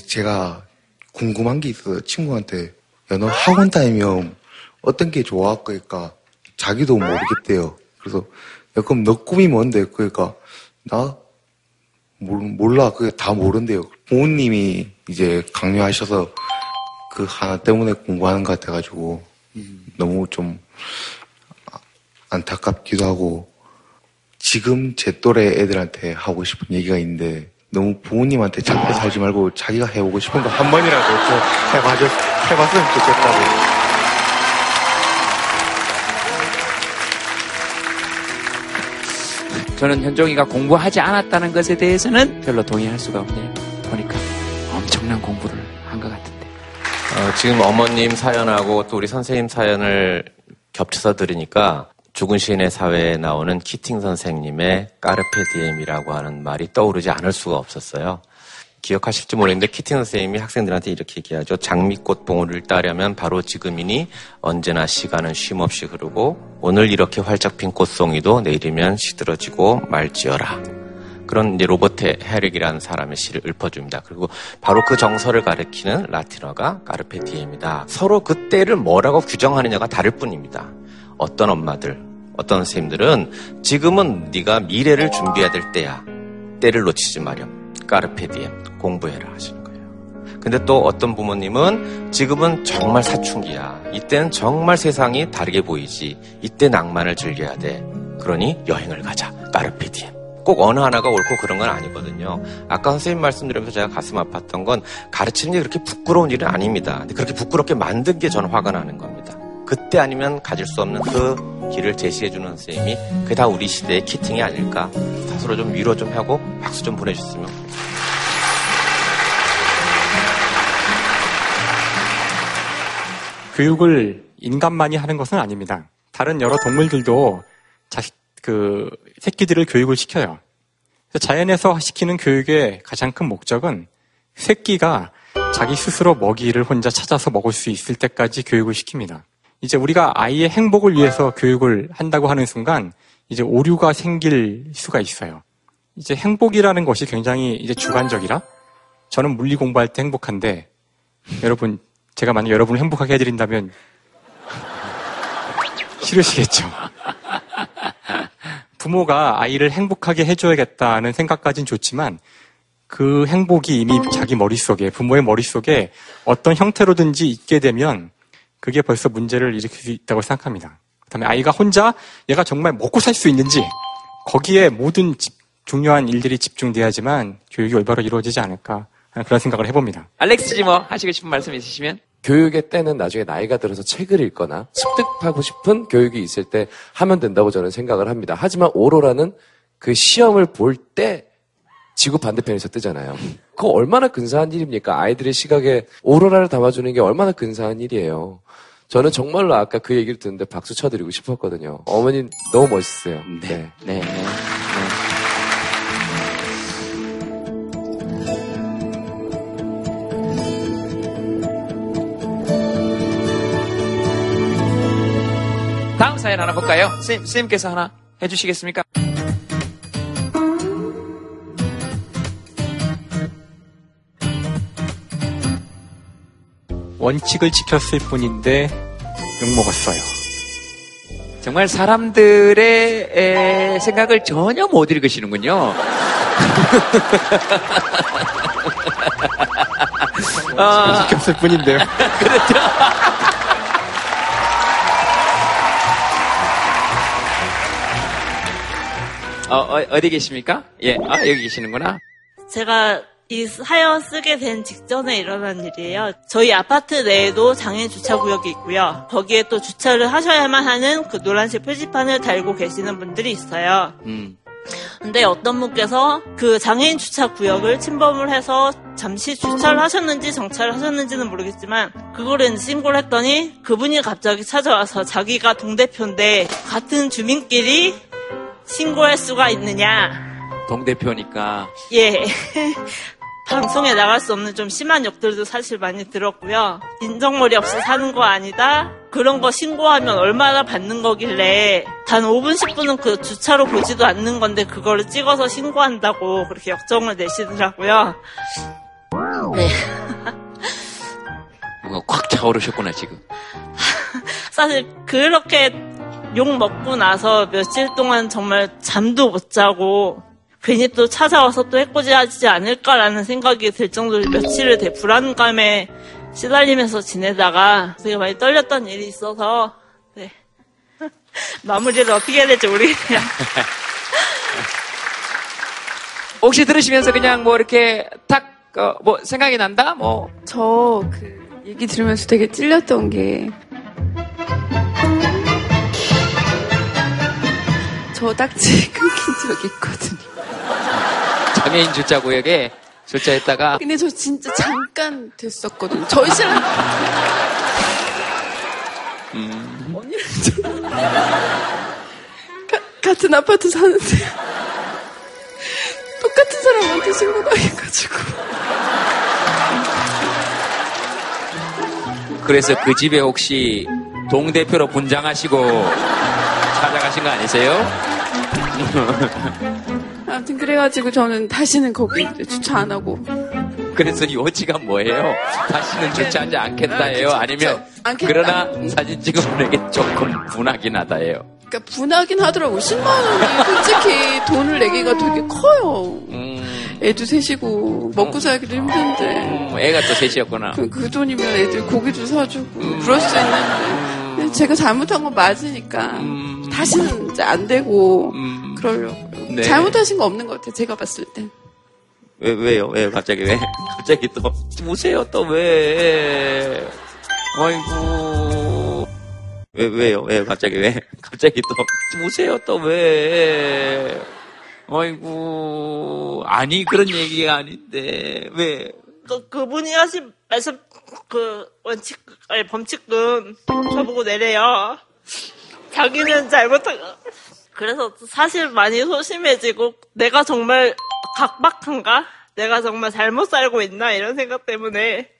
제가 궁금한 게 있어요. 친구한테 연어 학원 다니면 어떤 게 좋아? 그러니까 자기도 모르겠대요. 그래서 야, 그럼 너 꿈이 뭔데? 그러니까 나 몰- 몰라. 그게 다 모른대요. 부모님이 이제 강요하셔서 그 하나 때문에 공부하는 것 같아가지고 너무 좀 아- 안타깝기도 하고 지금 제 또래 애들한테 하고 싶은 얘기가 있는데 너무 부모님한테 잡혀 살지 말고 자기가 해보고 싶은 거 한 번이라도 좀 해봐줬, 해봤으면 좋겠다고. 저는 현종이가 공부하지 않았다는 것에 대해서는 별로 동의할 수가 없네요. 보니까 엄청난 공부를 한 것 같은데. 어, 지금 어머님 사연하고 또 우리 선생님 사연을 겹쳐서 들으니까 죽은 시인의 사회에 나오는 키팅 선생님의 까르페 디엠이라고 하는 말이 떠오르지 않을 수가 없었어요. 기억하실지 모르겠는데 키팅 선생님이 학생들한테 이렇게 얘기하죠. 장미꽃 봉우리를 따려면 바로 지금이니 언제나 시간은 쉼없이 흐르고 오늘 이렇게 활짝 핀 꽃송이도 내일이면 시들어지고 말지어라. 그런 이제 로버트 헤릭이라는 사람의 시를 읊어줍니다. 그리고 바로 그 정서를 가리키는 라틴어가 carpe diem이다. 서로 그 때를 뭐라고 규정하느냐가 다를 뿐입니다. 어떤 엄마들, 어떤 선생님들은 지금은 네가 미래를 준비해야 될 때야. 때를 놓치지 마렴. Carpe diem. 공부해라 하시는 거예요. 근데 또 어떤 부모님은 지금은 정말 사춘기야. 이때는 정말 세상이 다르게 보이지. 이때 낭만을 즐겨야 돼. 그러니 여행을 가자. 까르페 디엠. 꼭 어느 하나가 옳고 그런 건 아니거든요. 아까 선생님 말씀드리면서 제가 가슴 아팠던 건 가르치는 게 그렇게 부끄러운 일은 아닙니다. 그렇게 부끄럽게 만든 게 저는 화가 나는 겁니다. 그때 아니면 가질 수 없는 그 길을 제시해주는 선생님이 그게 다 우리 시대의 키팅이 아닐까. 다 서로 좀 위로 좀 하고 박수 좀 보내주셨으면 교육을 인간만이 하는 것은 아닙니다. 다른 여러 동물들도 자식 그 새끼들을 교육을 시켜요. 자연에서 시키는 교육의 가장 큰 목적은 새끼가 자기 스스로 먹이를 혼자 찾아서 먹을 수 있을 때까지 교육을 시킵니다. 이제 우리가 아이의 행복을 위해서 교육을 한다고 하는 순간 이제 오류가 생길 수가 있어요. 이제 행복이라는 것이 굉장히 이제 주관적이라 저는 물리 공부할 때 행복한데 여러분 제가 만약 여러분을 행복하게 해드린다면 싫으시겠죠. 부모가 아이를 행복하게 해줘야겠다는 생각까진 좋지만 그 행복이 이미 자기 머릿속에, 부모의 머릿속에 어떤 형태로든지 있게 되면 그게 벌써 문제를 일으킬 수 있다고 생각합니다. 그 다음에 아이가 혼자 얘가 정말 먹고 살 수 있는지 거기에 모든 집- 중요한 일들이 집중돼야지만 교육이 올바로 이루어지지 않을까 하는 그런 생각을 해봅니다. 알렉스 지뭐 하시고 싶은 말씀 있으시면? 교육의 때는 나중에 나이가 들어서 책을 읽거나 습득하고 싶은 교육이 있을 때 하면 된다고 저는 생각을 합니다. 하지만 오로라는 그 시험을 볼 때 지구 반대편에서 뜨잖아요. 그거 얼마나 근사한 일입니까? 아이들의 시각에 오로라를 담아주는 게 얼마나 근사한 일이에요. 저는 정말로 아까 그 얘기를 듣는데 박수 쳐드리고 싶었거든요. 어머님 너무 멋있어요. 네. 네. 다음 사연 하나 볼까요? 쌤, 쌤께서 하나 해주시겠습니까? 원칙을 지켰을 뿐인데 욕먹었어요. 정말 사람들의 에, 생각을 전혀 못 읽으시는군요. 아, 지켰을 뿐인데요. 그렇죠. 어, 어, 디 계십니까? 예, 아, 여기 계시는구나. 제가 이 사연 쓰게 된 직전에 일어난 일이에요. 저희 아파트 내에도 장애 주차 구역이 있고요. 거기에 또 주차를 하셔야만 하는 그 노란색 표지판을 달고 계시는 분들이 있어요. 음. 근데 어떤 분께서 그 장애인 주차 구역을 침범을 해서 잠시 주차를 하셨는지 정차를 하셨는지는 모르겠지만 그거를 신고를 했더니 그분이 갑자기 찾아와서 자기가 동대표인데 같은 주민끼리 신고할 수가 있느냐 동대표니까 예. 방송에 나갈 수 없는 좀 심한 욕들도 사실 많이 들었고요. 인정머리 없이 사는 거 아니다. 그런 거 신고하면 얼마나 받는 거길래 단 5분 10분은 그 주차로 보지도 않는 건데 그거를 찍어서 신고한다고 그렇게 역정을 내시더라고요. 네. 뭔가 꽉 차오르셨구나 지금. 사실 그렇게 욕 먹고 나서 며칠 동안 정말 잠도 못 자고 괜히 또 찾아와서 또 해코지하지 않을까라는 생각이 들 정도로 며칠을 되게 불안감에 시달리면서 지내다가 되게 많이 떨렸던 일이 있어서 네. 마무리를 어떻게 해야 될지 모르겠네요. 혹시 들으시면서 그냥 뭐 이렇게 탁뭐 생각이 난다? 뭐 저 그 얘기 들으면서 되게 찔렸던 게 저 딱지 끊긴 적이 있거든요. 장애인 주차 구역에 주차했다가 근데 저 진짜 잠깐 됐었거든요. 저희 신랑 음, 언니랑 저 가- 같은 아파트 사는데 똑같은 사람한테 신고당해가지고 그래서 그 집에 혹시 동대표로 분장하시고 찾아가신 거 아니세요? 아무튼 그래가지고 저는 다시는 거기 주차 안 하고. 그래서 요지가 뭐예요? 다시는 주차하지 않겠다예요? 아니면 않겠다. 그러나 사진 찍은 분에게 조금 분하긴 하다예요. 그러니까 분하긴 하더라고 10만 원이 솔직히 돈을 내기가 되게 커요. 애도 셋이고 먹고 살기도 힘든데. 음, 애가 또 셋이었구나. 그, 그 돈이면 애들 고기도 사주고 그럴 수 있는데. 근데 제가 잘못한 건 맞으니까 다시는 이제 안 되고 그러려고요 네. 잘못하신 거 없는 것 같아요 제가 봤을 때 왜, 왜요? 왜, 갑자기 왜? 갑자기 또, 우세요, 또 왜? 아이고. 왜, 왜요? 왜, 갑자기 왜? 갑자기 또, 우세요, 또 왜? 아이고. 아니, 그런 얘기가 아닌데, 왜? 그, 그분이 하신 말씀, 그, 원칙, 아니, 범칙은 저보고 내래요. 자기는 잘못한, 그래서 사실 많이 소심해지고, 내가 정말 각박한가? 내가 정말 잘못 살고 있나? 이런 생각 때문에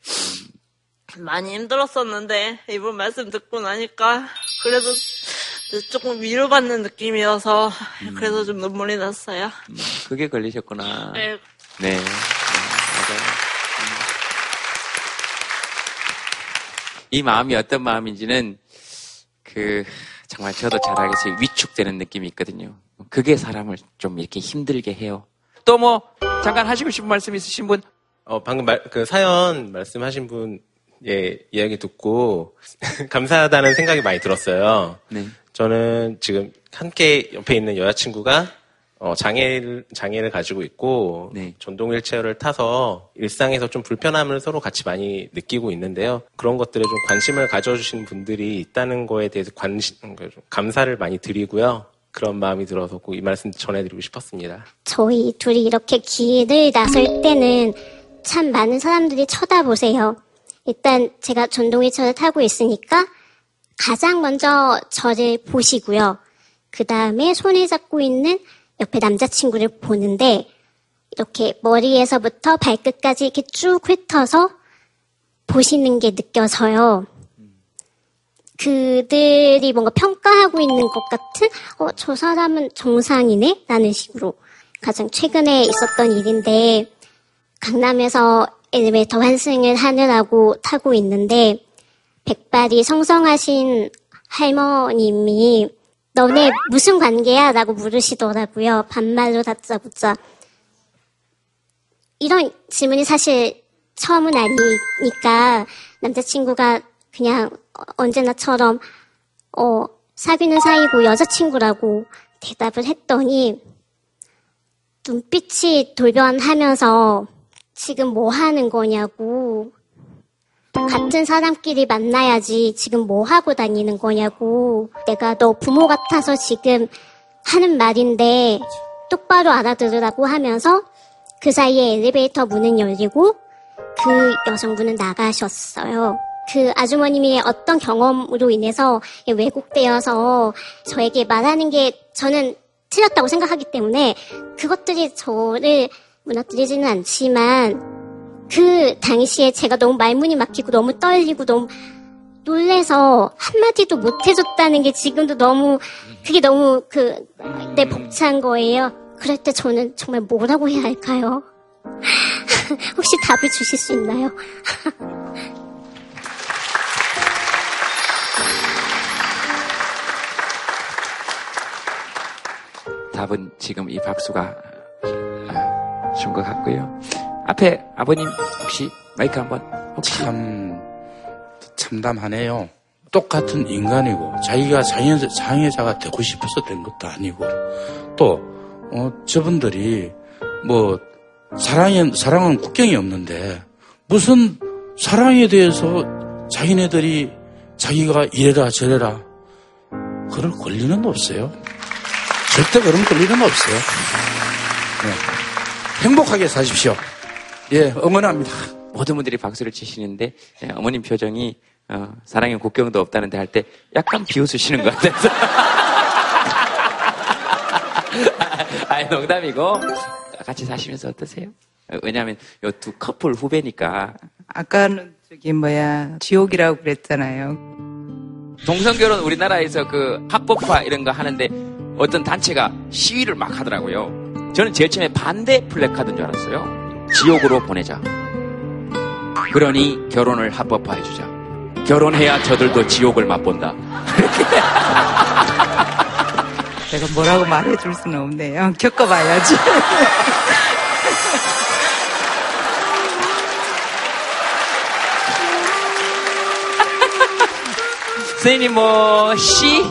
많이 힘들었었는데, 이분 말씀 듣고 나니까, 그래도 조금 위로받는 느낌이어서, 그래서 좀 눈물이 났어요. 그게 걸리셨구나. 네. 네. 음, 맞아요. 음. 이 마음이 어떤 마음인지는 그 정말 저도 잘 알겠어요. 위축되는 느낌이 있거든요. 그게 사람을 좀 이렇게 힘들게 해요. 또 뭐 잠깐 하시고 싶은 말씀 있으신 분? 어, 방금 말, 그 사연 말씀하신 분, 예, 이야기 듣고, 감사하다는 생각이 많이 들었어요. 네. 저는 지금 함께 옆에 있는 여자친구가, 어, 장애를, 장애를 가지고 있고, 네. 전동 휠체어를 타서 일상에서 좀 불편함을 서로 같이 많이 느끼고 있는데요. 그런 것들에 좀 관심을 가져주신 분들이 있다는 거에 대해서 관심, 감사를 많이 드리고요. 그런 마음이 들어서 꼭 이 말씀 전해드리고 싶었습니다. 저희 둘이 이렇게 길을 나설 때는 참 많은 사람들이 쳐다보세요. 일단 제가 전동 휠체어를 타고 있으니까 가장 먼저 저를 보시고요. 그 다음에 손을 잡고 있는 옆에 남자친구를 보는데 이렇게 머리에서부터 발끝까지 이렇게 쭉 훑어서 보시는 게 느껴져요. 그들이 뭔가 평가하고 있는 것 같은, 어, 저 사람은 정상이네? 라는 식으로 가장 최근에 있었던 일인데, 강남에서 엘리베이터 환승을 하느라고 타고 있는데, 백발이 성성하신 할머님이, 너네 무슨 관계야? 라고 물으시더라고요. 반말로 다짜고짜. 이런 질문이 사실 처음은 아니니까, 남자친구가 그냥 언제나처럼 어 사귀는 사이고 여자친구라고 대답을 했더니 눈빛이 돌변하면서 지금 뭐 하는 거냐고 같은 사람끼리 만나야지 지금 뭐 하고 다니는 거냐고 내가 너 부모 같아서 지금 하는 말인데 똑바로 알아들으라고 하면서 그 사이에 엘리베이터 문은 열리고 그 여성분은 나가셨어요. 그 아주머님이 어떤 경험으로 인해서 왜곡되어서 저에게 말하는 게 저는 틀렸다고 생각하기 때문에 그것들이 저를 무너뜨리지는 않지만 그 당시에 제가 너무 말문이 막히고 너무 떨리고 너무 놀래서 한마디도 못 해줬다는 게 지금도 너무 그게 너무 그 내 벅찬 거예요. 그럴 때 저는 정말 뭐라고 해야 할까요? 혹시 답을 주실 수 있나요? 답은 지금 이 박수가 아, 준것 같고요. 앞에 아버님 혹시 마이크 한번 혹시 참 참담하네요. 똑같은 인간이고 자기가 장애, 장애자가 되고 싶어서 된 것도 아니고 또 어, 저분들이 뭐 사랑은 사랑은 국경이 없는데 무슨 사랑에 대해서 자기네들이 자기가 이래라 저래라 그럴 권리는 없어요. 절대 그런 권리는 없어요. 네. 행복하게 사십시오. 예, 응원합니다. 모든 분들이 박수를 치시는데 예, 어머님 표정이 어, 사랑의 국경도 없다는데 할 때 약간 비웃으시는 것 같아서 아, 농담이고 같이 사시면서 어떠세요? 왜냐하면 요두 커플 후배니까 아까는 저기 뭐야 지옥이라고 그랬잖아요. 동성 결혼 우리나라에서 그 합법화 이런 거 하는데 어떤 단체가 시위를 막 하더라고요. 저는 제일 처음에 반대 플래카드인 줄 알았어요. 지옥으로 보내자. 그러니 결혼을 합법화해 주자. 결혼해야 저들도 지옥을 맛본다. 제가 뭐라고 말해줄 수는 없네요. 겪어봐야지. 선생님 뭐 시?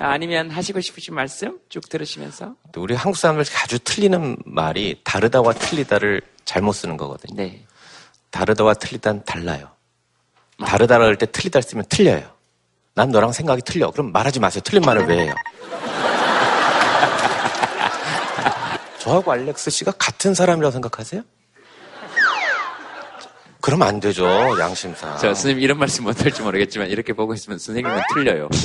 아니면 하시고 싶으신 말씀 쭉 들으시면서 우리 한국 사람들 아주 틀리는 말이 다르다와 틀리다를 잘못 쓰는 거거든요. 네. 다르다와 틀리다는 달라요. 다르다라 할때 틀리다 쓰면 틀려요. 난 너랑 생각이 틀려. 그럼 말하지 마세요. 틀린 말을 왜 해요? 저하고 알렉스 씨가 같은 사람이라고 생각하세요? 그러면 안 되죠. 양심상. 저 선생님 이런 말씀 못할지 모르겠지만 이렇게 보고 있으면 선생님은 틀려요.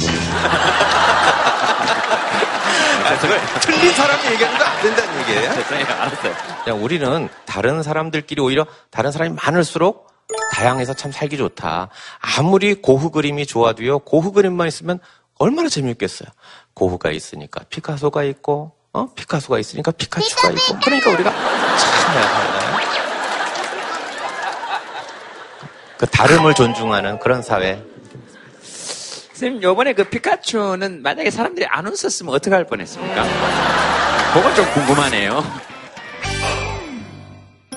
아, 그걸 틀린 사람이 얘기하는 거 안 된다는 얘기예요? 죄송해요. 알았어요. 그냥 우리는 다른 사람들끼리 오히려 다른 사람이 많을수록 다양해서 참 살기 좋다. 아무리 고흐 그림이 좋아도요, 고흐 그림만 있으면 얼마나 재미있겠어요. 고흐가 있으니까 피카소가 있고, 어? 피카소가 있으니까 피카츄가 있고. 그러니까 우리가 참. 그 다름을 존중하는 그런 사회. 선생님, 요번에 그 피카츄는 만약에 사람들이 안 웃었으면 어떻게 할 뻔했습니까? 그건 좀 궁금하네요.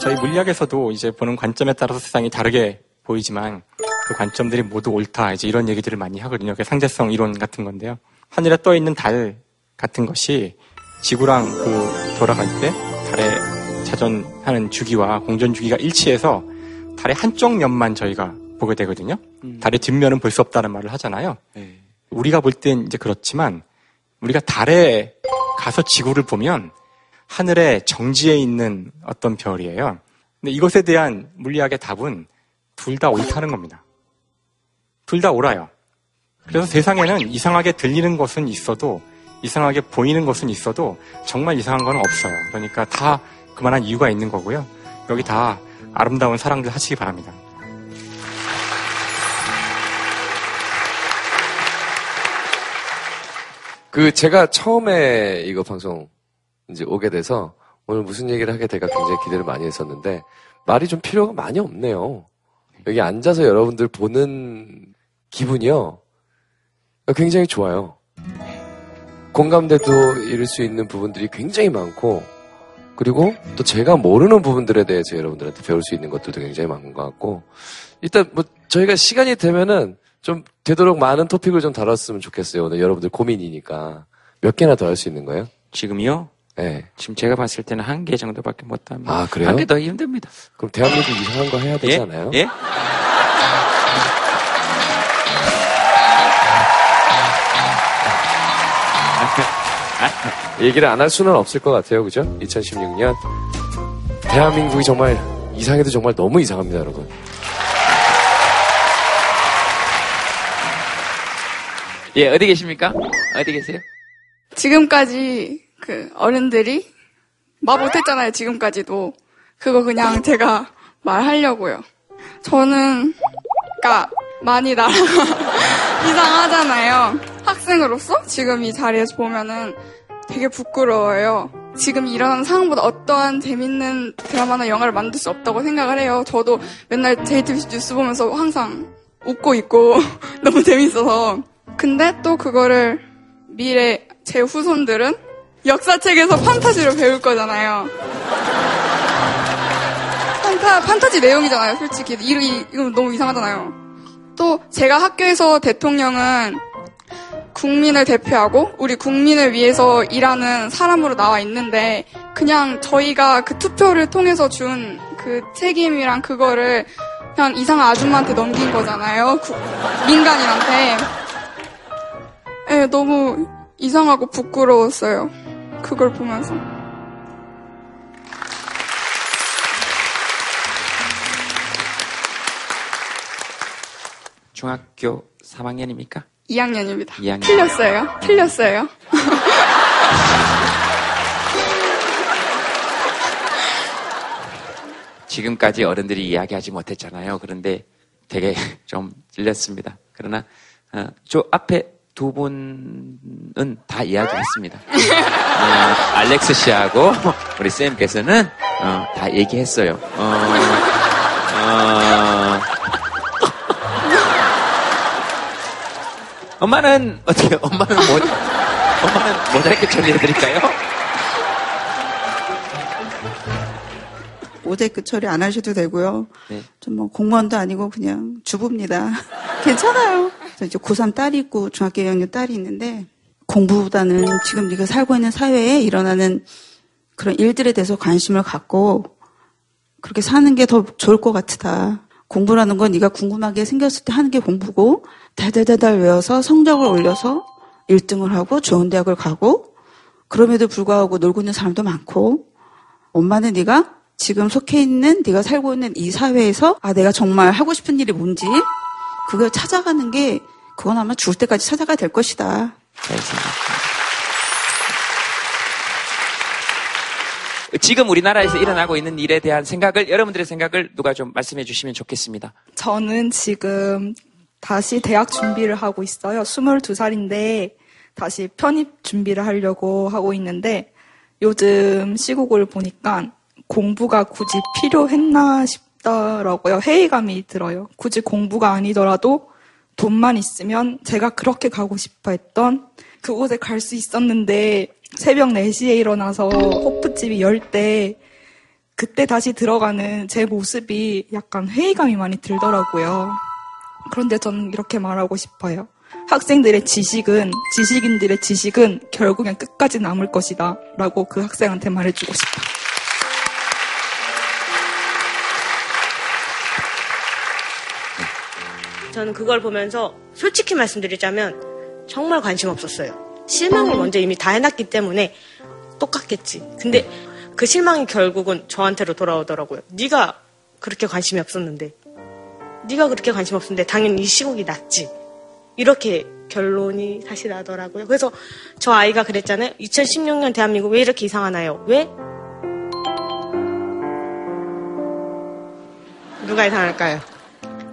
저희 물리학에서도 이제 보는 관점에 따라서 세상이 다르게 보이지만 그 관점들이 모두 옳다. 이제 이런 얘기들을 많이 하거든요. 그 상대성 이론 같은 건데요. 하늘에 떠 있는 달 같은 것이 지구랑 그 돌아갈 때 달에 자전하는 주기와 공전 주기가 일치해서 달의 한쪽 면만 저희가 보게 되거든요. 달의 뒷면은 볼 수 없다는 말을 하잖아요. 우리가 볼 땐 이제 그렇지만 우리가 달에 가서 지구를 보면 하늘의 정지에 있는 어떤 별이에요. 근데 이것에 대한 물리학의 답은 둘 다 옳다는 겁니다. 둘 다 옳아요. 그래서 세상에는 이상하게 들리는 것은 있어도 이상하게 보이는 것은 있어도 정말 이상한 건 없어요. 그러니까 다 그만한 이유가 있는 거고요. 여기 다 아름다운 사랑들 하시기 바랍니다. 그 제가 처음에 이거 방송 이제 오게 돼서 오늘 무슨 얘기를 하게 될까 굉장히 기대를 많이 했었는데 말이 좀 필요가 많이 없네요. 여기 앉아서 여러분들 보는 기분이요. 굉장히 좋아요. 공감대도 이룰 수 있는 부분들이 굉장히 많고 그리고 또 제가 모르는 부분들에 대해서 여러분들한테 배울 수 있는 것들도 굉장히 많은 것 같고 일단 뭐 저희가 시간이 되면은 좀 되도록 많은 토픽을 좀 다뤘으면 좋겠어요. 오늘 여러분들 고민이니까 몇 개나 더 할 수 있는 거예요? 지금요? 네. 지금 제가 봤을 때는 한 개 정도밖에 못 합니다. 아 그래요? 한 개 더 힘듭니다. 그럼 대한민국 이상한 거 해야 되지 예? 예? 얘기를 안 할 수는 없을 것 같아요. 그죠? 2016년. 대한민국이 정말 이상해도 정말 너무 이상합니다, 여러분. 예, 어디 계십니까? 어디 계세요? 지금까지 그 어른들이 말 못했잖아요. 지금까지도 그거 그냥 제가 말하려고요. 저는 그러니까 많이 나라가 이상하잖아요. 학생으로서 지금 이 자리에서 보면은 되게 부끄러워요. 지금 일어나는 상황보다 어떠한 재밌는 드라마나 영화를 만들 수 없다고 생각을 해요. 저도 맨날 JTBC 뉴스 보면서 항상 웃고 있고 너무 재밌어서. 근데 또 그거를 미래 제 후손들은 역사책에서 판타지로 배울 거잖아요. 판타, 판타지 내용이잖아요, 솔직히. 이, 이, 이거 너무 이상하잖아요. 또 제가 학교에서 대통령은 국민을 대표하고 우리 국민을 위해서 일하는 사람으로 나와 있는데 그냥 저희가 그 투표를 통해서 준 그 책임이랑 그거를 그냥 이상한 아줌마한테 넘긴 거잖아요. 구- 민간인한테. 예, 너무 이상하고 부끄러웠어요. 그걸 보면서. 중학교 3학년입니까? 2학년입니다. 2학년. 틀렸어요. 틀렸어요. 지금까지 어른들이 이야기하지 못했잖아요. 그런데 되게 좀 찔렸습니다. 그러나 어, 저 앞에 두 분은 다 이야기했습니다. 어, 알렉스 씨하고 우리 쌤께서는 어, 다 얘기했어요. 어, 어, 엄마는 어떻게? 엄마는 뭐? 엄마는 모자이크 처리해 드릴까요? 모자이크 처리 안 하셔도 되고요. 네. 좀뭐 공무원도 아니고 그냥 주부입니다. 괜찮아요. 저 이제 고3 딸이 있고 중학교 2학년 딸이 있는데 공부보다는 지금 네가 살고 있는 사회에 일어나는 그런 일들에 대해서 관심을 갖고 그렇게 사는 게 더 좋을 것 같다. 공부라는 건 네가 궁금하게 생겼을 때 하는 게 공부고 달달달달 외워서 성적을 올려서 1등을 하고 좋은 대학을 가고 그럼에도 불구하고 놀고 있는 사람도 많고 엄마는 네가 지금 속해 있는 네가 살고 있는 이 사회에서 아 내가 정말 하고 싶은 일이 뭔지 그걸 찾아가는 게 그건 아마 죽을 때까지 찾아가야 될 것이다. 지금 우리나라에서 일어나고 있는 일에 대한 생각을 여러분들의 생각을 누가 좀 말씀해 주시면 좋겠습니다. 저는 지금 다시 대학 준비를 하고 있어요. 22살인데 다시 편입 준비를 하려고 하고 있는데 요즘 시국을 보니까 공부가 굳이 필요했나 싶더라고요. 회의감이 들어요. 굳이 공부가 아니더라도 돈만 있으면 제가 그렇게 가고 싶어 했던 그곳에 갈 수 있었는데 새벽 4시에 일어나서 호프집이 열 때 그때 다시 들어가는 제 모습이 약간 회의감이 많이 들더라고요. 그런데 저는 이렇게 말하고 싶어요. 학생들의 지식은, 지식인들의 지식은 결국엔 끝까지 남을 것이다. 라고 그 학생한테 말해주고 싶어요. 저는 그걸 보면서 솔직히 말씀드리자면 정말 관심 없었어요. 실망을 먼저 이미 다 해놨기 때문에 똑같겠지. 근데 그 실망이 결국은 저한테로 돌아오더라고요. 네가 그렇게 관심이 없었는데, 네가 그렇게 관심 없었는데 당연히 이 시국이 낫지. 이렇게 결론이 사실 나더라고요. 그래서 저 아이가 그랬잖아요. 2016년 대한민국 왜 이렇게 이상하나요? 왜? 누가 이상할까요?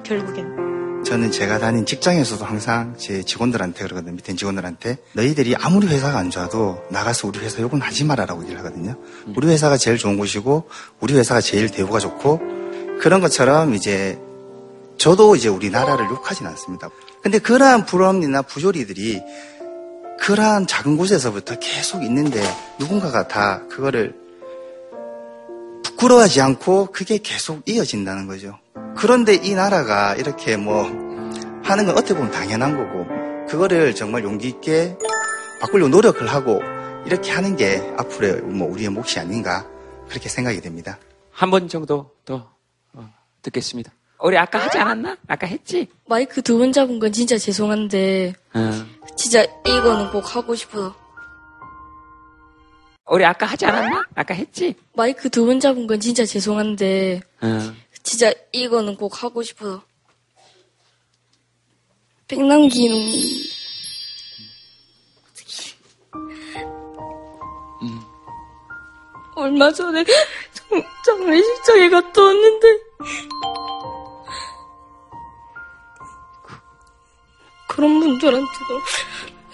결국엔. 저는 제가 다닌 직장에서도 항상 제 직원들한테 그러거든요. 밑에 직원들한테 너희들이 아무리 회사가 안 좋아도 나가서 우리 회사 욕은 하지 마라라고 얘기를 하거든요. 우리 회사가 제일 좋은 곳이고 우리 회사가 제일 대우가 좋고 그런 것처럼 이제 저도 이제 우리나라를 욕하진 않습니다. 근데 그러한 불합리나 부조리들이 그러한 작은 곳에서부터 계속 있는데 누군가가 다 그거를 부끄러워하지 않고 그게 계속 이어진다는 거죠. 그런데 이 나라가 이렇게 뭐 하는 건 어떻게 보면 당연한 거고 그거를 정말 용기 있게 바꾸려고 노력을 하고 이렇게 하는 게 앞으로의 뭐 우리의 몫이 아닌가 그렇게 생각이 됩니다. 한 번 정도 더 어, 듣겠습니다. 우리 아까 하지 않았나? 아까 했지? 마이크 두 번 잡은 건 진짜 죄송한데 어. 진짜 이거는 꼭 하고 싶어서 우리 아까 하지 않았나? 아까 했지? 마이크 두 번 잡은 건 진짜 죄송한데 응. 진짜 이거는 꼭 하고 싶어서 백남기는 얼마 전에 장- 장례식장에 갔다 왔는데. 그- 그런 분들한테도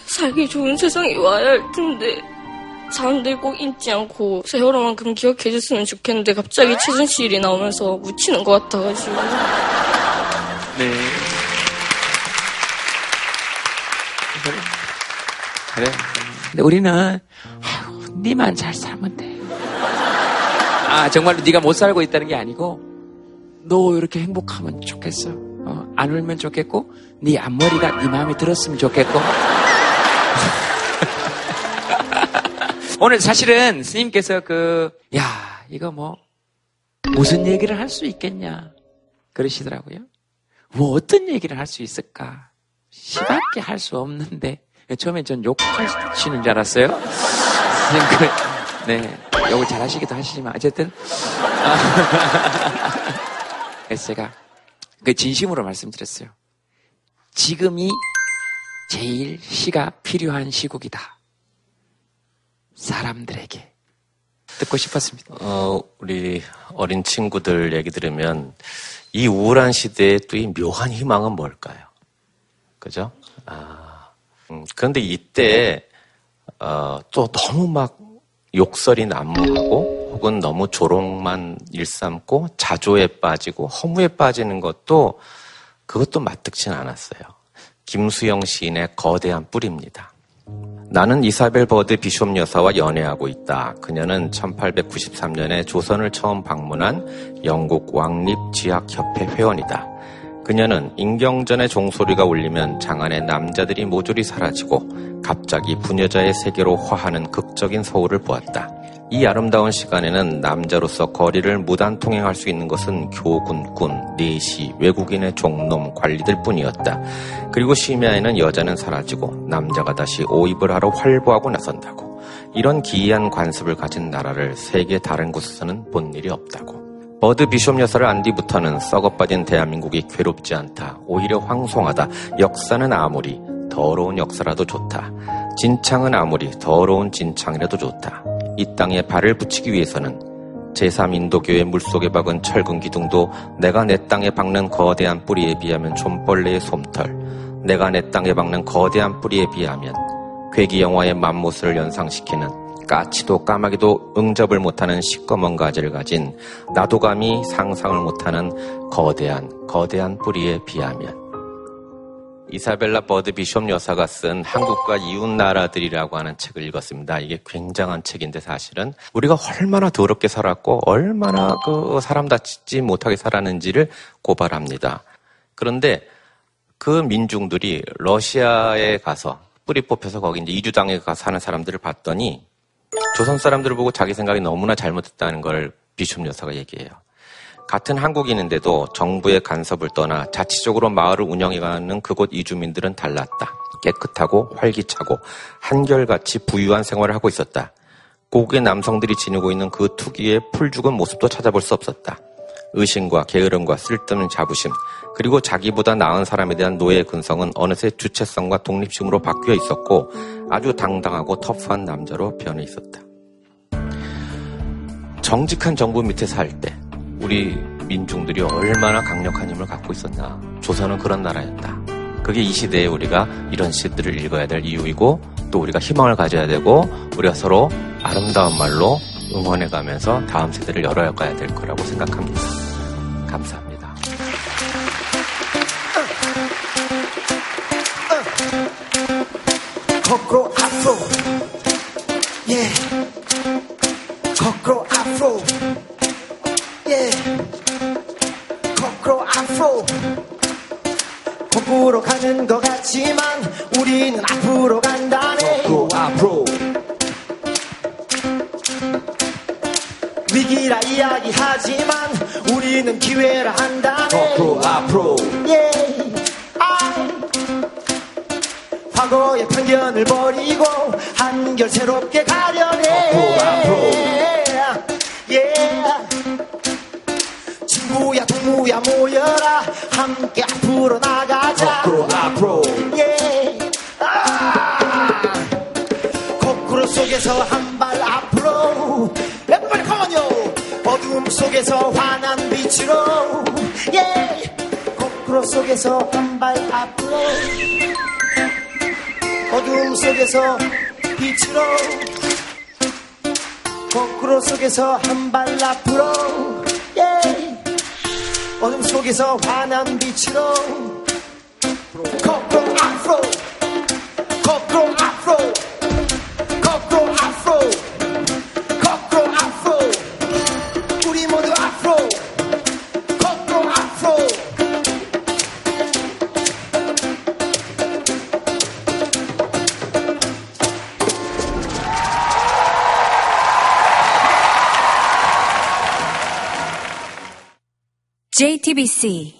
살기 좋은 세상이 와야 할 텐데 사람들 꼭 잊지 않고 세월호만큼 기억해 줬으면 좋겠는데 갑자기 최순실이 나오면서 묻히는 것 같아가지고. 네. 그래. 근데 우리는 아이고, 니만 잘 살면 돼. 아 정말로 네가 못 살고 있다는 게 아니고 너 이렇게 행복하면 좋겠어. 어, 안 울면 좋겠고 네 앞머리가 네 마음에 들었으면 좋겠고. 오늘 사실은 스님께서 그, 야, 이거 뭐, 무슨 얘기를 할 수 있겠냐. 그러시더라고요. 뭐 어떤 얘기를 할 수 있을까? 시밖에 할 수 없는데. 처음에 전 욕하시는 줄 알았어요. 그, 네. 욕을 잘 하시기도 하시지만, 어쨌든. 아, 제가 그 진심으로 말씀드렸어요. 지금이 제일 시가 필요한 시국이다. 사람들에게 듣고 싶었습니다. 어, 우리 어린 친구들 얘기 들으면 이 우울한 시대에 또 이 묘한 희망은 뭘까요? 그죠? 아, 음, 그런데 이때 어, 또 너무 막 욕설이 난무하고 혹은 너무 조롱만 일삼고 자조에 빠지고 허무에 빠지는 것도 그것도 마뜩진 않았어요. 김수영 시인의 거대한 뿔입니다. 나는 이사벨 버드 비숍 여사와 연애하고 있다. 그녀는 1893년에 조선을 처음 방문한 영국 왕립 지학협회 회원이다. 그녀는 인경전의 종소리가 울리면 장안의 남자들이 모조리 사라지고 갑자기 부녀자의 세계로 화하는 극적인 서울을 보았다. 이 아름다운 시간에는 남자로서 거리를 무단 통행할 수 있는 것은 교군꾼, 내시, 외국인의 종놈, 관리들 뿐이었다. 그리고 심야에는 여자는 사라지고 남자가 다시 오입을 하러 활보하고 나선다고. 이런 기이한 관습을 가진 나라를 세계 다른 곳에서는 본 일이 없다고. 버드 비숍 여사를 안 뒤부터는 썩어빠진 대한민국이 괴롭지 않다. 오히려 황송하다. 역사는 아무리 더러운 역사라도 좋다. 진창은 아무리 더러운 진창이라도 좋다. 이 땅에 발을 붙이기 위해서는 제3인도교의 물속에 박은 철근 기둥도 내가 내 땅에 박는 거대한 뿌리에 비하면 좀벌레의 솜털, 내가 내 땅에 박는 거대한 뿌리에 비하면 괴기 영화의 맘모스를 연상시키는 까치도 까마귀도 응접을 못하는 시꺼먼 가지를 가진 나도 감히 상상을 못하는 거대한 거대한 뿌리에 비하면 이사벨라 버드 비숍 여사가 쓴 한국과 이웃 나라들이라고 하는 책을 읽었습니다. 이게 굉장한 책인데 사실은 우리가 얼마나 더럽게 살았고 얼마나 그 사람 다치지 못하게 살았는지를 고발합니다. 그런데 그 민중들이 러시아에 가서 뿌리 뽑혀서 거기 이제 이주당에 가서 사는 사람들을 봤더니 조선 사람들을 보고 자기 생각이 너무나 잘못했다는 걸 비숍 여사가 얘기해요. 같은 한국인인데도 정부의 간섭을 떠나 자치적으로 마을을 운영해가는 그곳 이주민들은 달랐다. 깨끗하고 활기차고 한결같이 부유한 생활을 하고 있었다. 고국의 남성들이 지니고 있는 그 특유의 풀 죽은 모습도 찾아볼 수 없었다. 의심과 게으름과 쓸데없는 자부심, 그리고 자기보다 나은 사람에 대한 노예의 근성은 어느새 주체성과 독립심으로 바뀌어 있었고 아주 당당하고 터프한 남자로 변해 있었다. 정직한 정부 밑에 살 때 우리 민중들이 얼마나 강력한 힘을 갖고 있었나. 조선은 그런 나라였다. 그게 이 시대에 우리가 이런 시들을 읽어야 될 이유이고 또 우리가 희망을 가져야 되고 우리가 서로 아름다운 말로 응원해 가면서 다음 세대를 열어가야 될 거라고 생각합니다. 감사합니다. 한결 새롭게 가려내 yeah. 친구야 동무야 모여라. 함께 앞으로 나가자. 앞으로 앞으로. Yeah. 아. 거꾸로 속에서 한 발 앞으로. on yo 어둠 속에서 환한 빛으로. Yeah. 거꾸로 속에서 한 발 앞으로. 어둠 속에서 빛으로 거꾸로 속에서 한 발 앞으로 yeah. 어둠 속에서 환한 빛으로 TBC